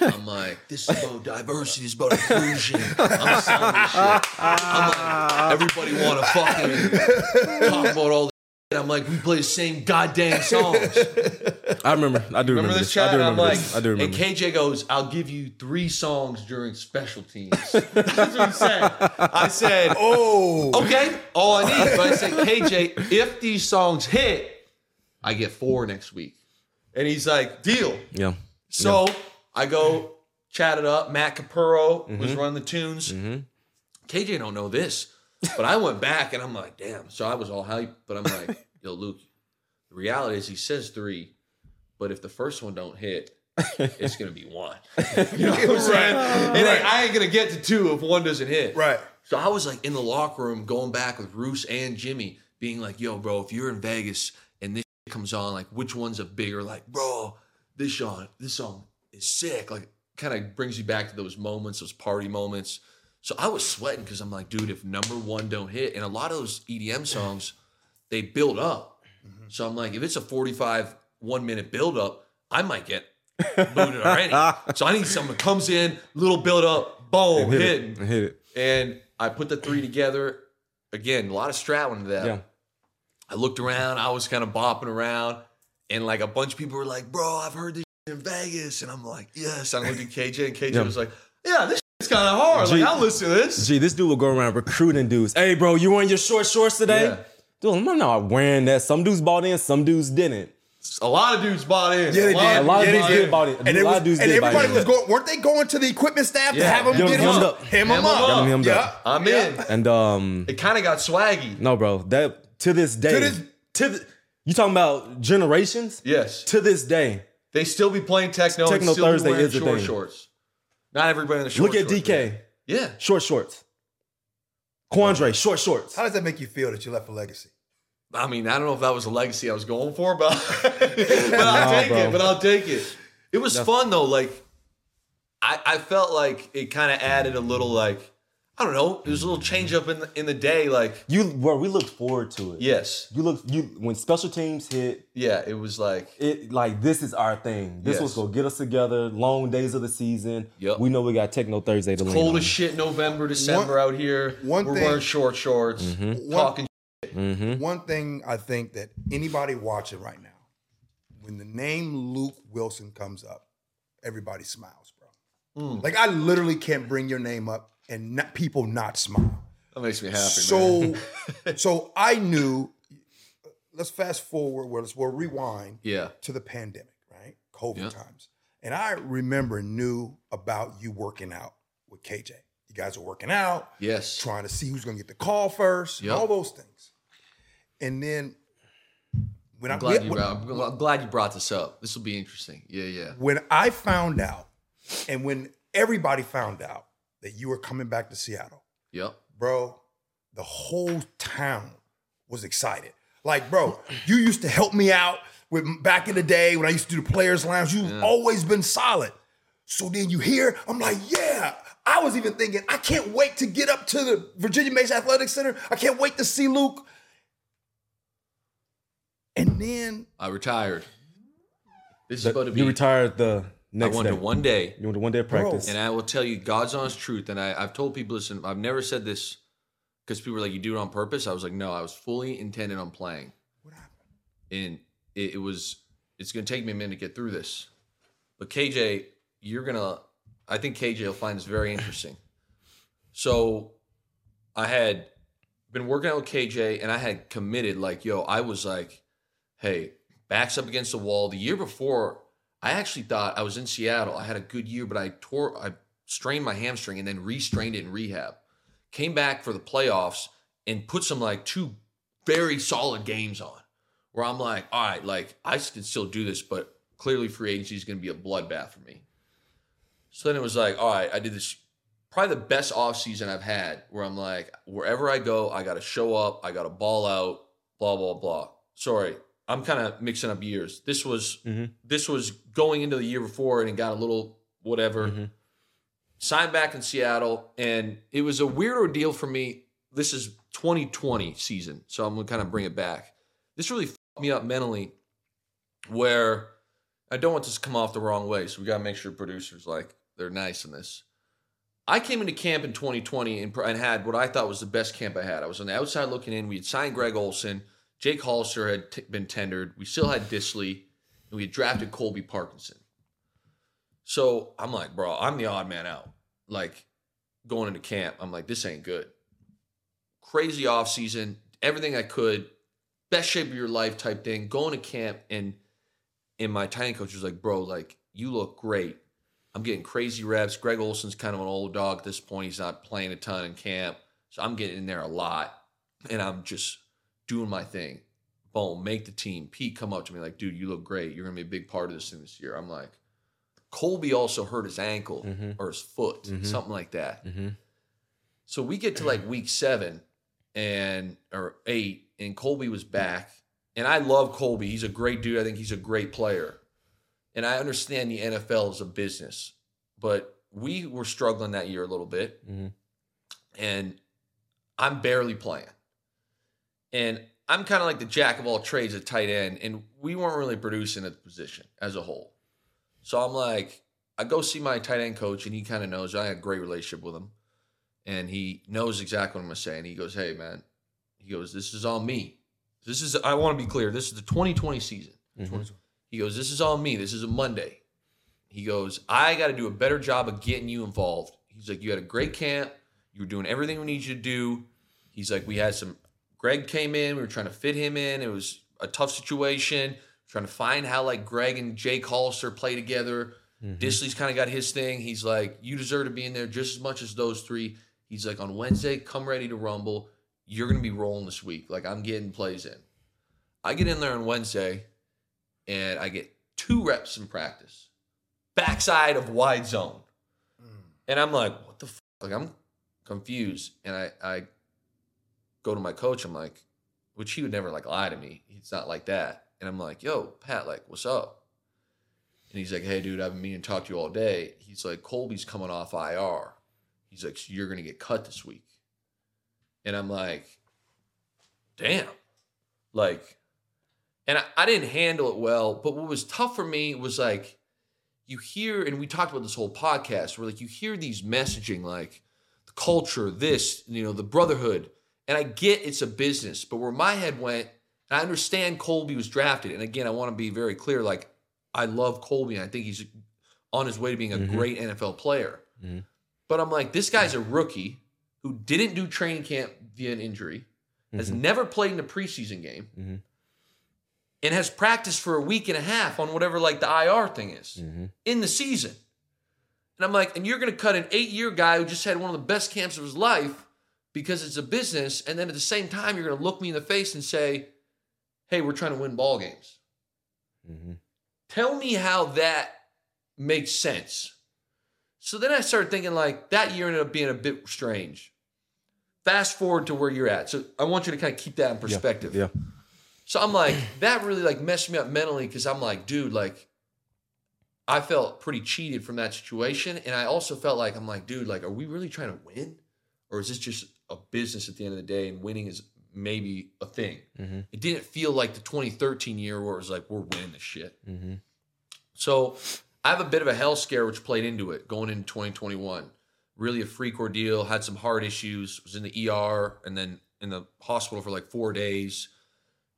I'm like, this is about diversity, this is about inclusion. I'm selling this shit. I'm like, everybody want to fucking talk about all. I'm like, we play the same goddamn songs. I remember. I do remember, Remember this chat? I do And I'm remember like, this. I do and. KJ goes, I'll give you three songs during special teams. That's what he said. I said, oh, okay, all I need. But I said, KJ, if these songs hit, I get four next week. And he's like, deal. yeah. So I go chat it up. Matt Capurro Mm-hmm. was running the tunes. KJ don't know this, but I went back and I'm like, damn. So I was all hyped, but I'm like, yo, Luke, the reality is he says three, but if the first one don't hit, it's gonna be one. You know what I'm saying? And I, I ain't gonna get to two if one doesn't hit. Right. So I was like in the locker room going back with Roos and Jimmy, being like, yo, bro, if you're in Vegas and this comes on, like which one's a bigger, like, bro, this song, this song is sick. Like kind of brings you back to those moments, those party moments. So I was sweating because I'm like, dude, if number one don't hit, and a lot of those EDM songs, they build up. Mm-hmm. So I'm like, if it's a 45 one minute build up, I might get booted already. so I need someone comes in, little build up, boom, hit hit. it. Hit it. And I put the three together. Again, a lot of strat went into that. Yeah. I looked around, I was kind of bopping around, and like a bunch of people were like, bro, I've heard this in Vegas. And I'm like, yes. I looked at KJ, and KJ Yeah. was like, yeah, this is kind of hard. Gee. Like, I'll listen to this. Gee, this dude will go around recruiting dudes. Hey, bro, you wearing your short shorts today? Yeah. Dude, I'm not wearing that. Some dudes bought in, some dudes didn't. A lot of dudes bought in. Yeah, they lot did. A lot of dudes did did. bought it. And, A lot was, of dudes and did buy everybody was going, weren't they going to the equipment staff to have them Give get him him hemmed up? up. Him Hem him him up. up. Him yeah. up. I'm yeah. in. And um, It kind of got swaggy. no, bro, that to this day, To this- to the, you talking about generations? Yes. To this day, They still be playing techno. and Techno still be Thursday wearing is a short thing. shorts. Not everybody in the short look at shorts, DK, Yeah. short shorts. Quandre, short shorts. How does that make you feel that you left a legacy? I mean, I don't know if that was a legacy I was going for, but, but I'll take bro. it. But I'll take it. It was fun though. Like, I, I felt like it kind of added a little like I don't know. There was a little change up in the, in the day. Like, You, bro, we looked forward to it. yes, You look, you when special teams hit, yeah, it was like it like this is our thing. This Yes. was gonna get us together. Long days of the season. Yep. We know we got Techno Thursday to lean cold on. as shit November, December out here. one We're thing- wearing short shorts, Mm-hmm. talking. Mm-hmm. One thing I think that anybody watching right now, when the name Luke Willson comes up, everybody smiles, bro. Mm. Like I literally can't bring your name up and not, people not smile. That makes me happy. man. So, so I knew. Let's fast forward. Well, let's we'll rewind yeah, to the pandemic, right? COVID Yeah. times, and I remember knew about you working out with KJ. You guys were working out, yes, trying to see who's going to get the call first, Yep. all those things. And then when I'm I glad you. when, brought- I'm glad you brought this up. This will be interesting. Yeah, yeah. when I found out, and when everybody found out that you were coming back to Seattle, Yep. bro, the whole town was excited. Like, bro, you used to help me out with back in the day when I used to do the players' lounge. You've always been solid. So then you hear, I'm like, yeah. I was even thinking, I can't wait to get up to the Virginia Mason Athletic Center. I can't wait to see Luke. And then I retired. This is That- about to be. you retired the next I went day. to one day. You went to one day of practice. And I will tell you God's honest truth. And I, I've told people, this, and I've never said this because people were like, you do it on purpose. I was like, no, I was fully intended on playing. what happened? And it, it was, it's going to take me a minute to get through this. But KJ, you're going to, I think KJ will find this very interesting. So I had been working out with KJ and I had committed, like, yo, I was like, hey, backs up against the wall. The year before, I actually thought I was in Seattle. I had a good year, but I tore, I strained my hamstring and then re-strained it in rehab. Came back for the playoffs and put some like two very solid games on. Where I'm like, all right, like I can still do this, but clearly free agency is going to be a bloodbath for me. So then it was like, all right, I did this probably the best offseason I've had where I'm like, wherever I go, I got to show up, I got to ball out, blah, blah, blah. Sorry, I'm kind of mixing up years. This was Mhm. this was going into the year before and it got a little whatever. Mhm. Signed back in Seattle, and it was a weird ordeal for me. This is 2020 season, so I'm gonna kind of bring it back. This really fucked me up mentally, where I don't want this to come off the wrong way. So we gotta make sure producers like they're nice in this. I came into camp in 2020 and, and had what I thought was the best camp I had. I was on the outside looking in. We had signed Greg Olsen. Jake Hollister had t- been tendered. We still had Dissly, and we had drafted Colby Parkinson. So I'm like, bro, I'm the odd man out. Like going into camp, I'm like, this ain't good. Crazy off season, everything I could, best shape of your life type thing. Going to camp and and my tiny coach was like, bro, like you look great. I'm getting crazy reps. Greg Olsen's kind of an old dog at this point. He's not playing a ton in camp. So I'm getting in there a lot. And I'm just doing my thing. Boom, make the team. Pete come up to me like, dude, you look great. You're gonna be a big part of this thing this year. I'm like, Colby also hurt his ankle Mhm. or his foot, Mhm. something like that. Mhm. So we get to like week seven and or eight, and Colby was back. And I love Colby. He's a great dude. I think he's a great player. And I understand the NFL is a business, but we were struggling that year a little bit. Mhm. And I'm barely playing. And I'm kind of like the jack of all trades at tight end, and we weren't really producing at the position as a whole. So I'm like, I go see my tight end coach, and he kind of knows I had a great relationship with him, and he knows exactly what I'm gonna say. And he goes, "Hey, man," he goes, "This is on me. This is I want to be clear. This is the 2020 season." Mhm. He goes, This is on me. This is a Monday. He goes, I got to do a better job of getting you involved. He's like, You had a great camp. You were doing everything we need you to do. He's like, We had some, Greg came in. We were trying to fit him in. It was a tough situation. Trying to find how like Greg and Jake Hollister play together. Mhm. Dissly's kind of got his thing. He's like, You deserve to be in there just as much as those three. He's like, On Wednesday, come ready to rumble. You're going to be rolling this week. Like, I'm getting plays in. I get in there on Wednesday and I get two reps in practice, backside of wide zone. And I'm like, what the fuck? Like, I'm confused. And I, I go to my coach. I'm like, which he would never like lie to me. He's not like that. And I'm like, yo, Pat, like, what's up? And he's like, hey, dude, I've been meaning to talk to you all day. He's like, Colby's coming off IR. He's like, so you're going to get cut this week. And I'm like, damn. Like, and I, I didn't handle it well. But what was tough for me was like, you hear, and we talked about this whole podcast, where like you hear these messaging like the culture, this, you know, the brotherhood. And I get it's a business, but where my head went, and I understand Colby was drafted. And again, I want to be very clear like, I love Colby, and I think he's on his way to being a Mhm. great NFL player. Mhm. But I'm like, this guy's a rookie who didn't do training camp via an injury, has Mhm. never played in a preseason game, Mhm. and has practiced for a week and a half on whatever like the IR thing is Mhm. in the season. And I'm like, and you're going to cut an eight year guy who just had one of the best camps of his life because it's a business. And then at the same time, you're going to look me in the face and say, hey, we're trying to win ball games. Mhm. Tell me how that makes sense. So then I started thinking, like, that year ended up being a bit strange. Fast forward to where you're at. So I want you to kind of keep that in perspective. Yeah. So I'm like, that really like messed me up mentally because I'm like, dude, like, I felt pretty cheated from that situation. And I also felt like, I'm like, dude, like, are we really trying to win? Or is this just a business at the end of the day and winning is maybe a thing? Mhm. It didn't feel like the 2013 year where it was like, we're winning this shit. Mhm. So I have a bit of a hell scare which played into it going into 2021. Really a freak ordeal, had some heart issues, was in the ER and then in the hospital for like four days.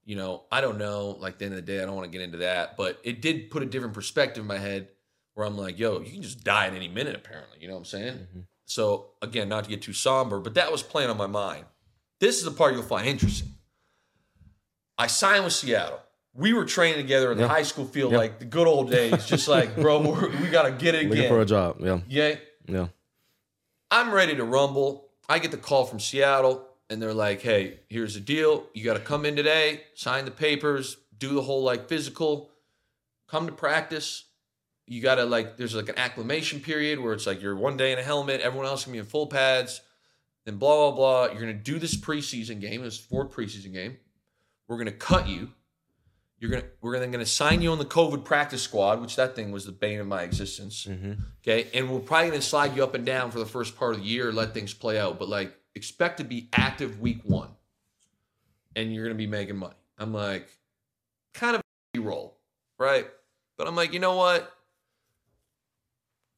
You know, I don't know. Like, the end of the day, I don't want to get into that, but it did put a different perspective in my head where I'm like, yo, you can just die at any minute, apparently. You know what I'm saying? Mhm. So, again, not to get too somber, but that was playing on my mind. This is the part you'll find interesting. I signed with Seattle. We were training together in the high school field Yeah. like the good old days, just like, bro, we got to get it Looking for a job. Yeah. Yeah. Yeah. I'm ready to rumble. I get the call from Seattle, and they're like, hey, here's the deal. You got to come in today, sign the papers, do the whole like physical, come to practice. You got to like, there's like an acclimation period where it's like you're one day in a helmet, everyone else can be in full pads, then blah, blah, blah. You're going to do this preseason game, this fourth preseason game. We're going to cut you. You're gonna, we're then going to sign you on the COVID practice squad, which that thing was the bane of my existence. Mhm. Okay. And we're probably to slide you up and down for the first part of the year, let things play out. But like, expect to be active week one and you're going to be making money. I'm like, kind of a roll, right? But I'm like, you know what?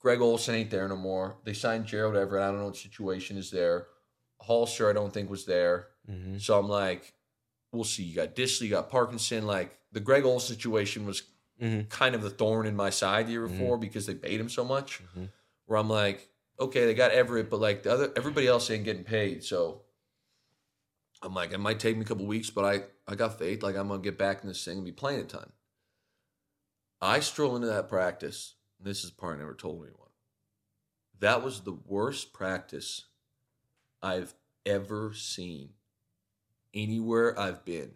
Greg Olsen ain't there no more. They signed Gerald Everett. I don't know what situation is there. Hollister, I don't think was there. Mhm. So I'm like, we'll see. You got Dissly, you got Parkinson. Like the Greg Olsen situation was Mhm. kind of the thorn in my side the year Mhm. before because they paid him so much. Mhm. Where I'm like, okay, they got Everett, but like the other everybody else ain't getting paid. So I'm like, it might take me a couple weeks, but I I got faith. Like I'm gonna get back in this thing and be playing a ton. I stroll into that practice. This is the part I never told anyone. That was the worst practice I've ever seen anywhere I've been.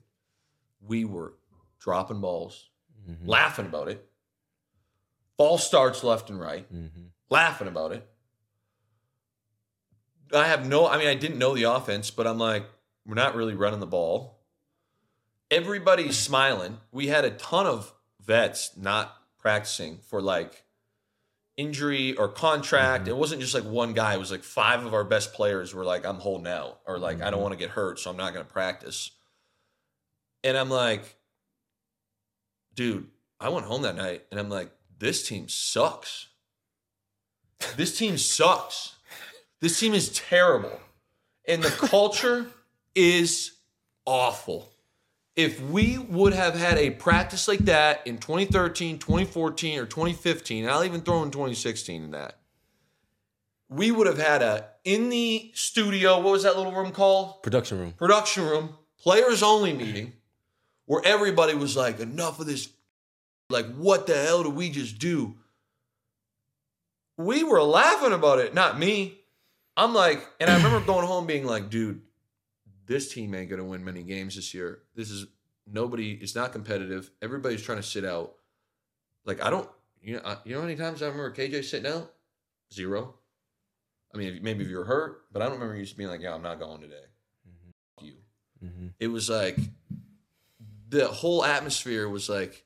We were dropping balls, Mhm. laughing about it, Ball starts left and right, laughing about it. I have no, I mean, I didn't know the offense, but I'm like, we're not really running the ball. Everybody's smiling. We had a ton of vets not practicing for like injury or contract. Mm-hmm. It wasn't just like one guy. It was like five of our best players were like, I'm holding out, or like, I don't mm-hmm. want to get hurt, so I'm not going to practice. And I'm like, dude, I went home that night and I'm like, this team sucks. This team sucks. This team is terrible. And the culture is awful. If we would have had a practice like that in 2013, 2014, or 2015, and I'll even throw in 2016 in that, we would have had a in the studio, what was that little room called? Production room. production room, players only meeting, where everybody was like, enough of this. Like, what the hell did we just do? We were laughing about it, not me. I'm like, and I remember going home being like, dude, this team ain't gonna win many games this year. This is nobody, it's not competitive. Everybody's trying to sit out. Like, I don't, you know, I, you know how many times I remember KJ sitting out? Zero. I mean, if- maybe if you were hurt, but I don't remember you just being like, yeah, I'm not going today. F- you. Mm-hmm. It was like the whole atmosphere was like,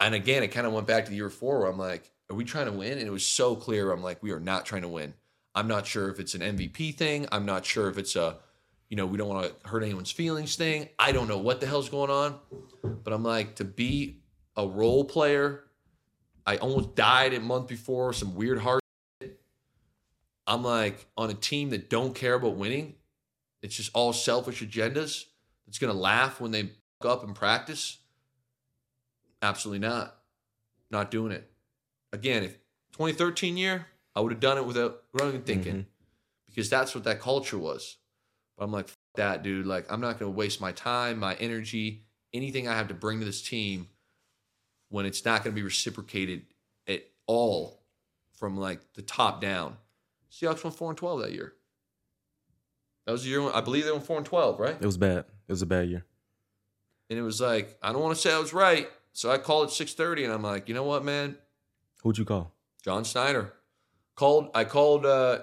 and again, it kind of went back to the year before where I'm like, are we trying to win? And it was so clear. I'm like, we are not trying to win. I'm not sure if it's an MVP thing. I'm not sure if it's a, you know, we don't want to hurt anyone's feelings thing. I don't know what the hell's going on. But I'm like, to be a role player, I almost died a month before, some weird heart. shit. I'm like on a team that don't care about winning. It's just all selfish agendas. It's gonna laugh when they up in practice. Absolutely not. Not doing it. Again, if 2013 year, I would have done it without running and thinking. Mm-hmm. Because that's what that culture was. But I'm like, that, dude. Like, I'm not gonna waste my time, my energy, anything I have to bring to this team when it's not gonna be reciprocated at all from like the top down. Seahawks went four and twelve that year. That was the year when, I believe they went four and twelve, right? It was bad. It was a bad year. And it was like, I don't want to say I was right. So I called at 6:30 and I'm like, you know what, man? Who'd you call? John Schneider. Called I called uh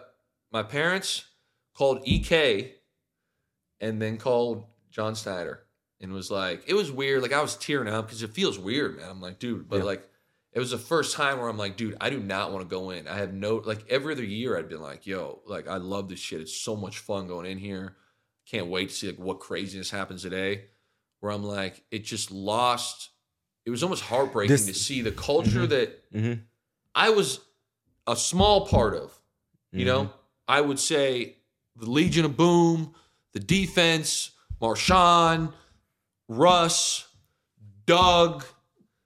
my parents, called EK, and then called John Schneider. And was like, it was weird. Like I was tearing up because it feels weird, man. I'm like, dude, but Yeah. like it was the first time where I'm like, dude, I do not want to go in. I have no like every other year I'd been like, yo, like I love this shit. It's so much fun going in here. Can't wait to see like what craziness happens today. Where I'm like, it just lost. It was almost heartbreaking This- to see the culture that Mm-hmm. I was a small part of. You know, I would say the Legion of Boom, the defense, Marshawn, Russ, Doug,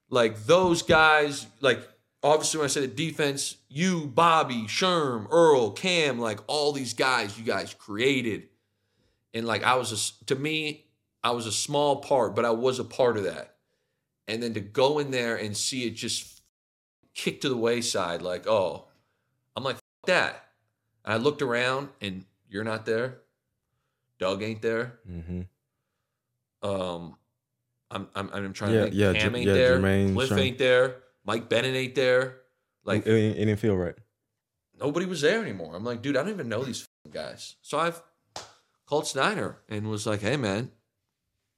like those guys, like obviously when I said the defense, you, Bobby, Sherm, Earl, Kam, like all these guys you guys created. And like I was a, to me, I was a small part, but I was a part of that. And then to go in there and see it just kick to the wayside, like, oh, I'm like, that. And I looked around and you're not there. Doug ain't there. Mm-hmm. Um, I'm I'm, I'm trying Yeah, to think. yeah, Kam J- ain't yeah, there. Jermaine, Cliff Sherm. ain't there. Mike Bennett ain't there. Like it, it, it didn't feel right. nobody was there anymore. I'm like, dude, I don't even know these guys. So I've called Schneider and was like, hey man,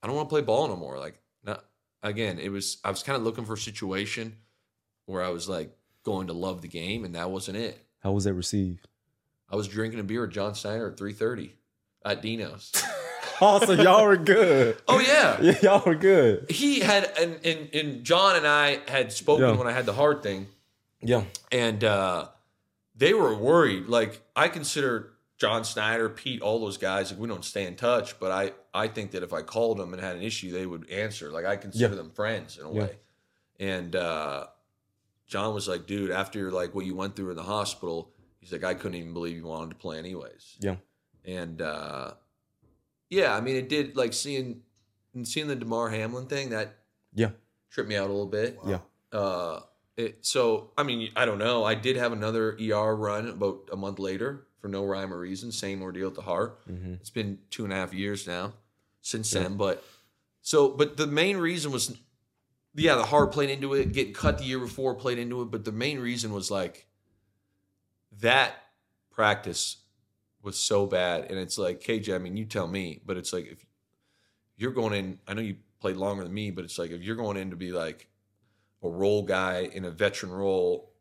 I don't want to play ball no more. Like, not again. It was I was kind of looking for a situation where I was like going to love the game, and that wasn't it. How was that received? I was drinking a beer with John Schneider at 3:30 at Dino's. Oh, so y'all were good. oh yeah. Yeah, y'all were good. He had and, and and John and I had spoken Yeah. when I had the heart thing. Yeah. and uh, they were worried. Like I consider John Schneider, Pete, all those guys. Like we don't stay in touch, but I I think that if I called them and had an issue, they would answer. Like I consider Yeah. them friends in a Yeah. way. And uh, John was like, "Dude, after like what you went through in the hospital, he's like, I couldn't even believe you wanted to play anyways." Yeah. And uh, yeah, I mean, it did like seeing seeing the Damar Hamlin thing that Yeah. tripped me out a little bit. Yeah. Uh, it, so I mean, I don't know. I did have another ER run about a month later for no rhyme or reason. Same ordeal at the heart. Mm-hmm. It's been two and a half years now since then. But so, but the main reason was yeah, the heart played into it. Getting cut the year before played into it, but the main reason was like that practice was so bad, and it's like KJ. I mean, you tell me, but it's like if you're going in, I know you played longer than me, but it's like if you're going in to be like a role guy in a veteran role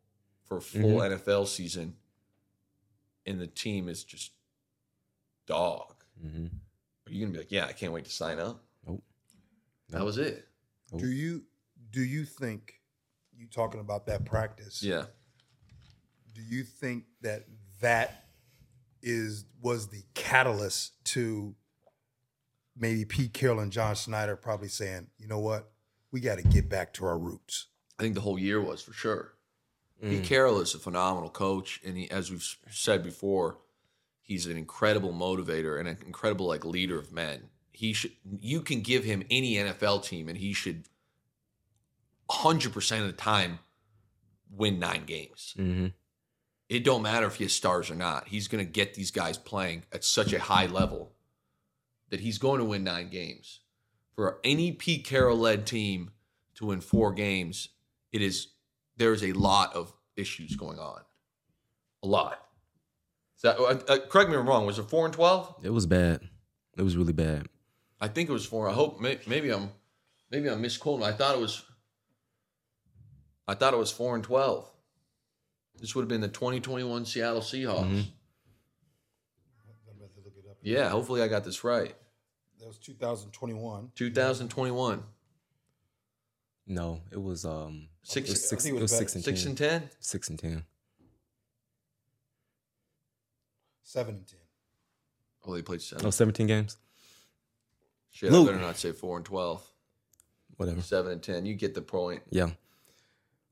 for a full NFL season, and the team is just dog. Mhm. Are you gonna be like, yeah, I can't wait to sign up? Nope. That was it. Do you do you think you talking about that practice? Yeah. Do you think that that is was the catalyst to maybe Pete Carroll and John Schneider probably saying, you know what, we got to get back to our roots. I think the whole year was for sure. Mm. Pete Carroll is a phenomenal coach, and he, as we've said before, he's an incredible motivator and an incredible like leader of men. He should you can give him any NFL team, and he should hundred percent of the time win nine games. Mhm. It don't matter if he has stars or not. He's going to get these guys playing at such a high level that he's going to win nine games. For any Pete Carroll led team to win four games, it is there is a lot of issues going on. A lot. So, uh, uh, correct me if I'm wrong. Was it four and twelve? It was bad. It was really bad. I think it was four. I hope may, maybe I'm maybe I'm misquoting. I thought it was. I thought it was four and twelve. This would have been the 2021 Seattle Seahawks. Mhm. Yeah, hopefully I got this right. That was 2021. 2021, No, it was um Six- it was I six, think it it was was six and six ten. and ten. Six and ten. Seven and ten. Oh, they played seven. Oh, 17 games? Shit, Luke. I better not say four and twelve. Whatever. Seven and ten. You get the point. Yeah.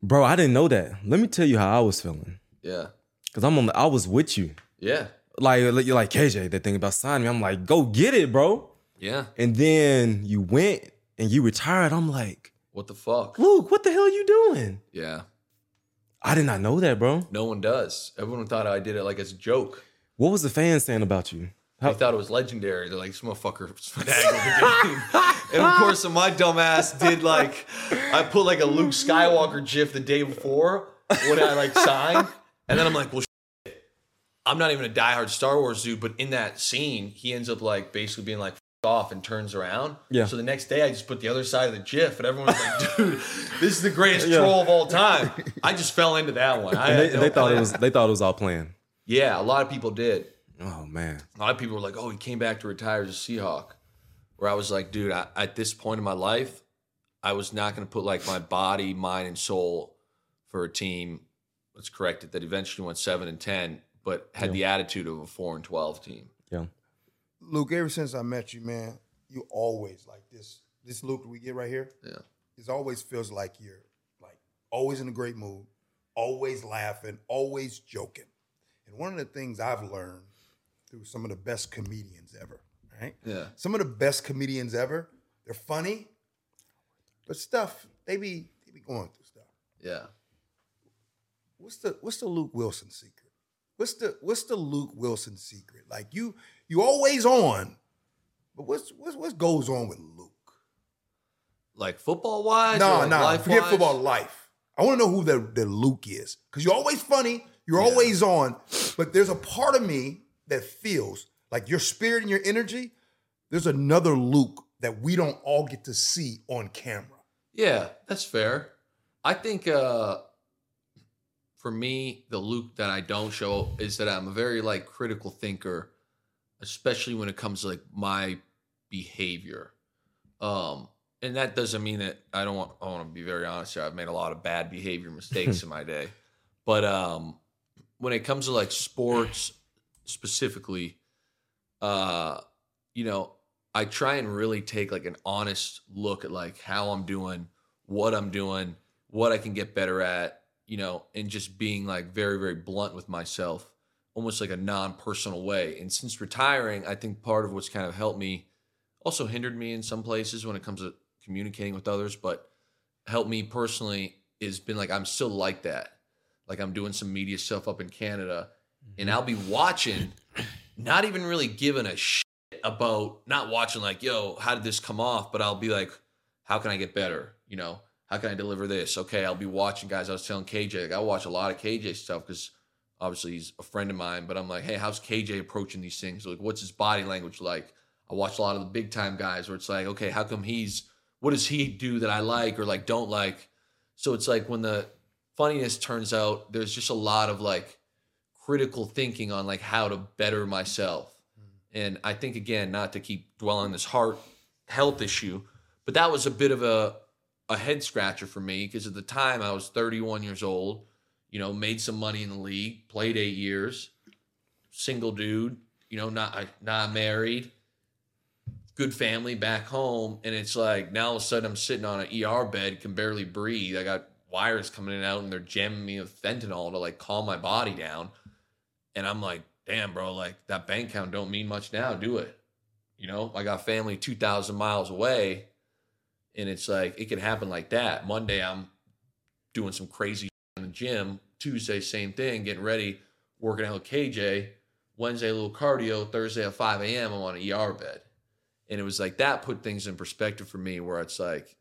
Bro, I didn't know that. Let me tell you how I was feeling. Yeah, Cause I'm on the, I was with you. yeah, Like you're like KJ, that thing about signing me. I'm like, go get it, bro. yeah. And then you went and you retired. I'm like, What the fuck? Luke, what the hell are you doing? Yeah, I did not know that, bro. no one does. Everyone thought I did it like as a joke. What was the fans saying about you? They thought it was legendary. They're like, this motherfucker finagled the game. and of course, my dumb ass did like, I put like a Luke Skywalker gif the day before when I like signed. And then I'm like, well, shit. I'm not even a diehard Star Wars dude, but in that scene, he ends up like basically being like, F- off and turns around. Yeah. So the next day, I just put the other side of the GIF, and everyone's like, "Dude, this is the greatest Yeah. troll of all time." I just fell into that one. I And they, no they thought it was they thought it was all planned. Yeah, a lot of people did. Oh man. A lot of people were like, "Oh, he came back to retire as a Seahawk." Where I was like, "Dude, I, at this point in my life, I was not going to put like my body, mind, and soul for a team." Let's correct it. That eventually went seven and ten, but had the attitude of a four and twelve team. Yeah. Luke, ever since I met you, man, you always like this. This Luke we get right here, Yeah, it always feels like you're like always in a great mood, always laughing, always joking. And one of the things I've learned through some of the best comedians ever, right? yeah, Some of the best comedians ever, they're funny, but stuff they be they be going through stuff. yeah. What's the what's the Luke Willson secret? What's the what's the Luke Willson secret? Like you you always on, but what's what's what goes on with Luke? Like football wise, No, no, forget football life. I want to know who the, the Luke is. Because you're always funny, you're Yeah. always on, but there's a part of me that feels like your spirit and your energy, there's another Luke that we don't all get to see on camera. Yeah, that's fair. I think uh for me, the Luke that I don't show is that I'm a very like critical thinker, especially when it comes to like my behavior. Um and that doesn't mean that I don't want I want to be very honest here. I've made a lot of bad behavior mistakes in my day. But um when it comes to like sports specifically, uh, you know, I try and really take like an honest look at like how I'm doing, what I'm doing, what I can get better at, you know, and just being like very, very blunt with myself, almost like a non-personal way. And since retiring, I think part of what's kind of helped me, also hindered me in some places when it comes to communicating with others, but helped me personally is been like I'm still like that. Like I'm doing some media stuff up in Canada, and I'll be watching, not even really giving a shit about not watching like, yo, how did this come off? But I'll be like, how can I get better? You know, how can I deliver this? Okay, I'll be watching guys. I was telling KJ, like, I watch a lot of KJ stuff because obviously he's a friend of mine. But I'm like, hey, how's KJ approaching these things? Like, what's his body language like? I watch a lot of the big time guys where it's like, okay, how come he's what does he do that I like or like don't like? So it's like when the funniness turns out, there's just a lot of like critical thinking on like how to better myself. And I think again, not to keep dwelling on this heart health issue, but that was a bit of a a head scratcher for me because at the time I was 31 years old, you know, made some money in the league, played eight years, single dude, you know, not not married, good family back home, and it's like now all of a sudden I'm sitting on an ER bed, can barely breathe. I got wires coming in and out, and they're jamming me with fentanyl to like calm my body down, and I'm like, damn, bro, like that bank account don't mean much now, do it? You know, I got family 2,000 miles away, and it's like it can happen like that. Monday I'm doing some crazy in the gym. Tuesday, same thing, getting ready, working out with KJ. Wednesday, a little cardio. Thursday at 5 a.m., I'm on an ER bed. And it was like that put things in perspective for me where it's like,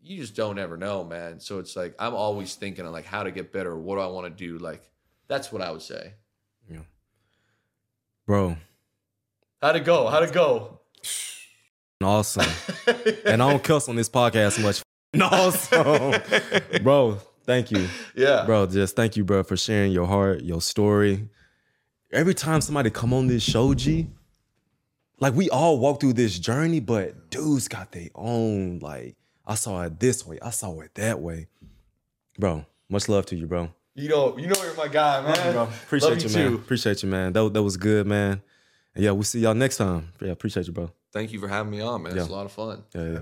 you just don't ever know, man. So it's like, I'm always thinking of like how to get better. What do I want to do? Like, that's what I would say. Bro, How'd it go? How'd it go? awesome. and I don't cuss on this podcast much. Awesome. bro, thank you. Yeah. Bro, just thank you, bro, for sharing your heart, your story. Every time somebody come on this show, G, like we all walk through this journey, but dudes got their own. Like, I saw it this way, I saw it that way. Bro, much love to you, bro. You know, you know you're my guy, man. Appreciate Love you, you man. Appreciate you, man. That, that was good, man. And yeah, we'll see y'all next time. Yeah, appreciate you, bro. Thank you for having me on, man. It's a lot of fun. Yeah, yeah.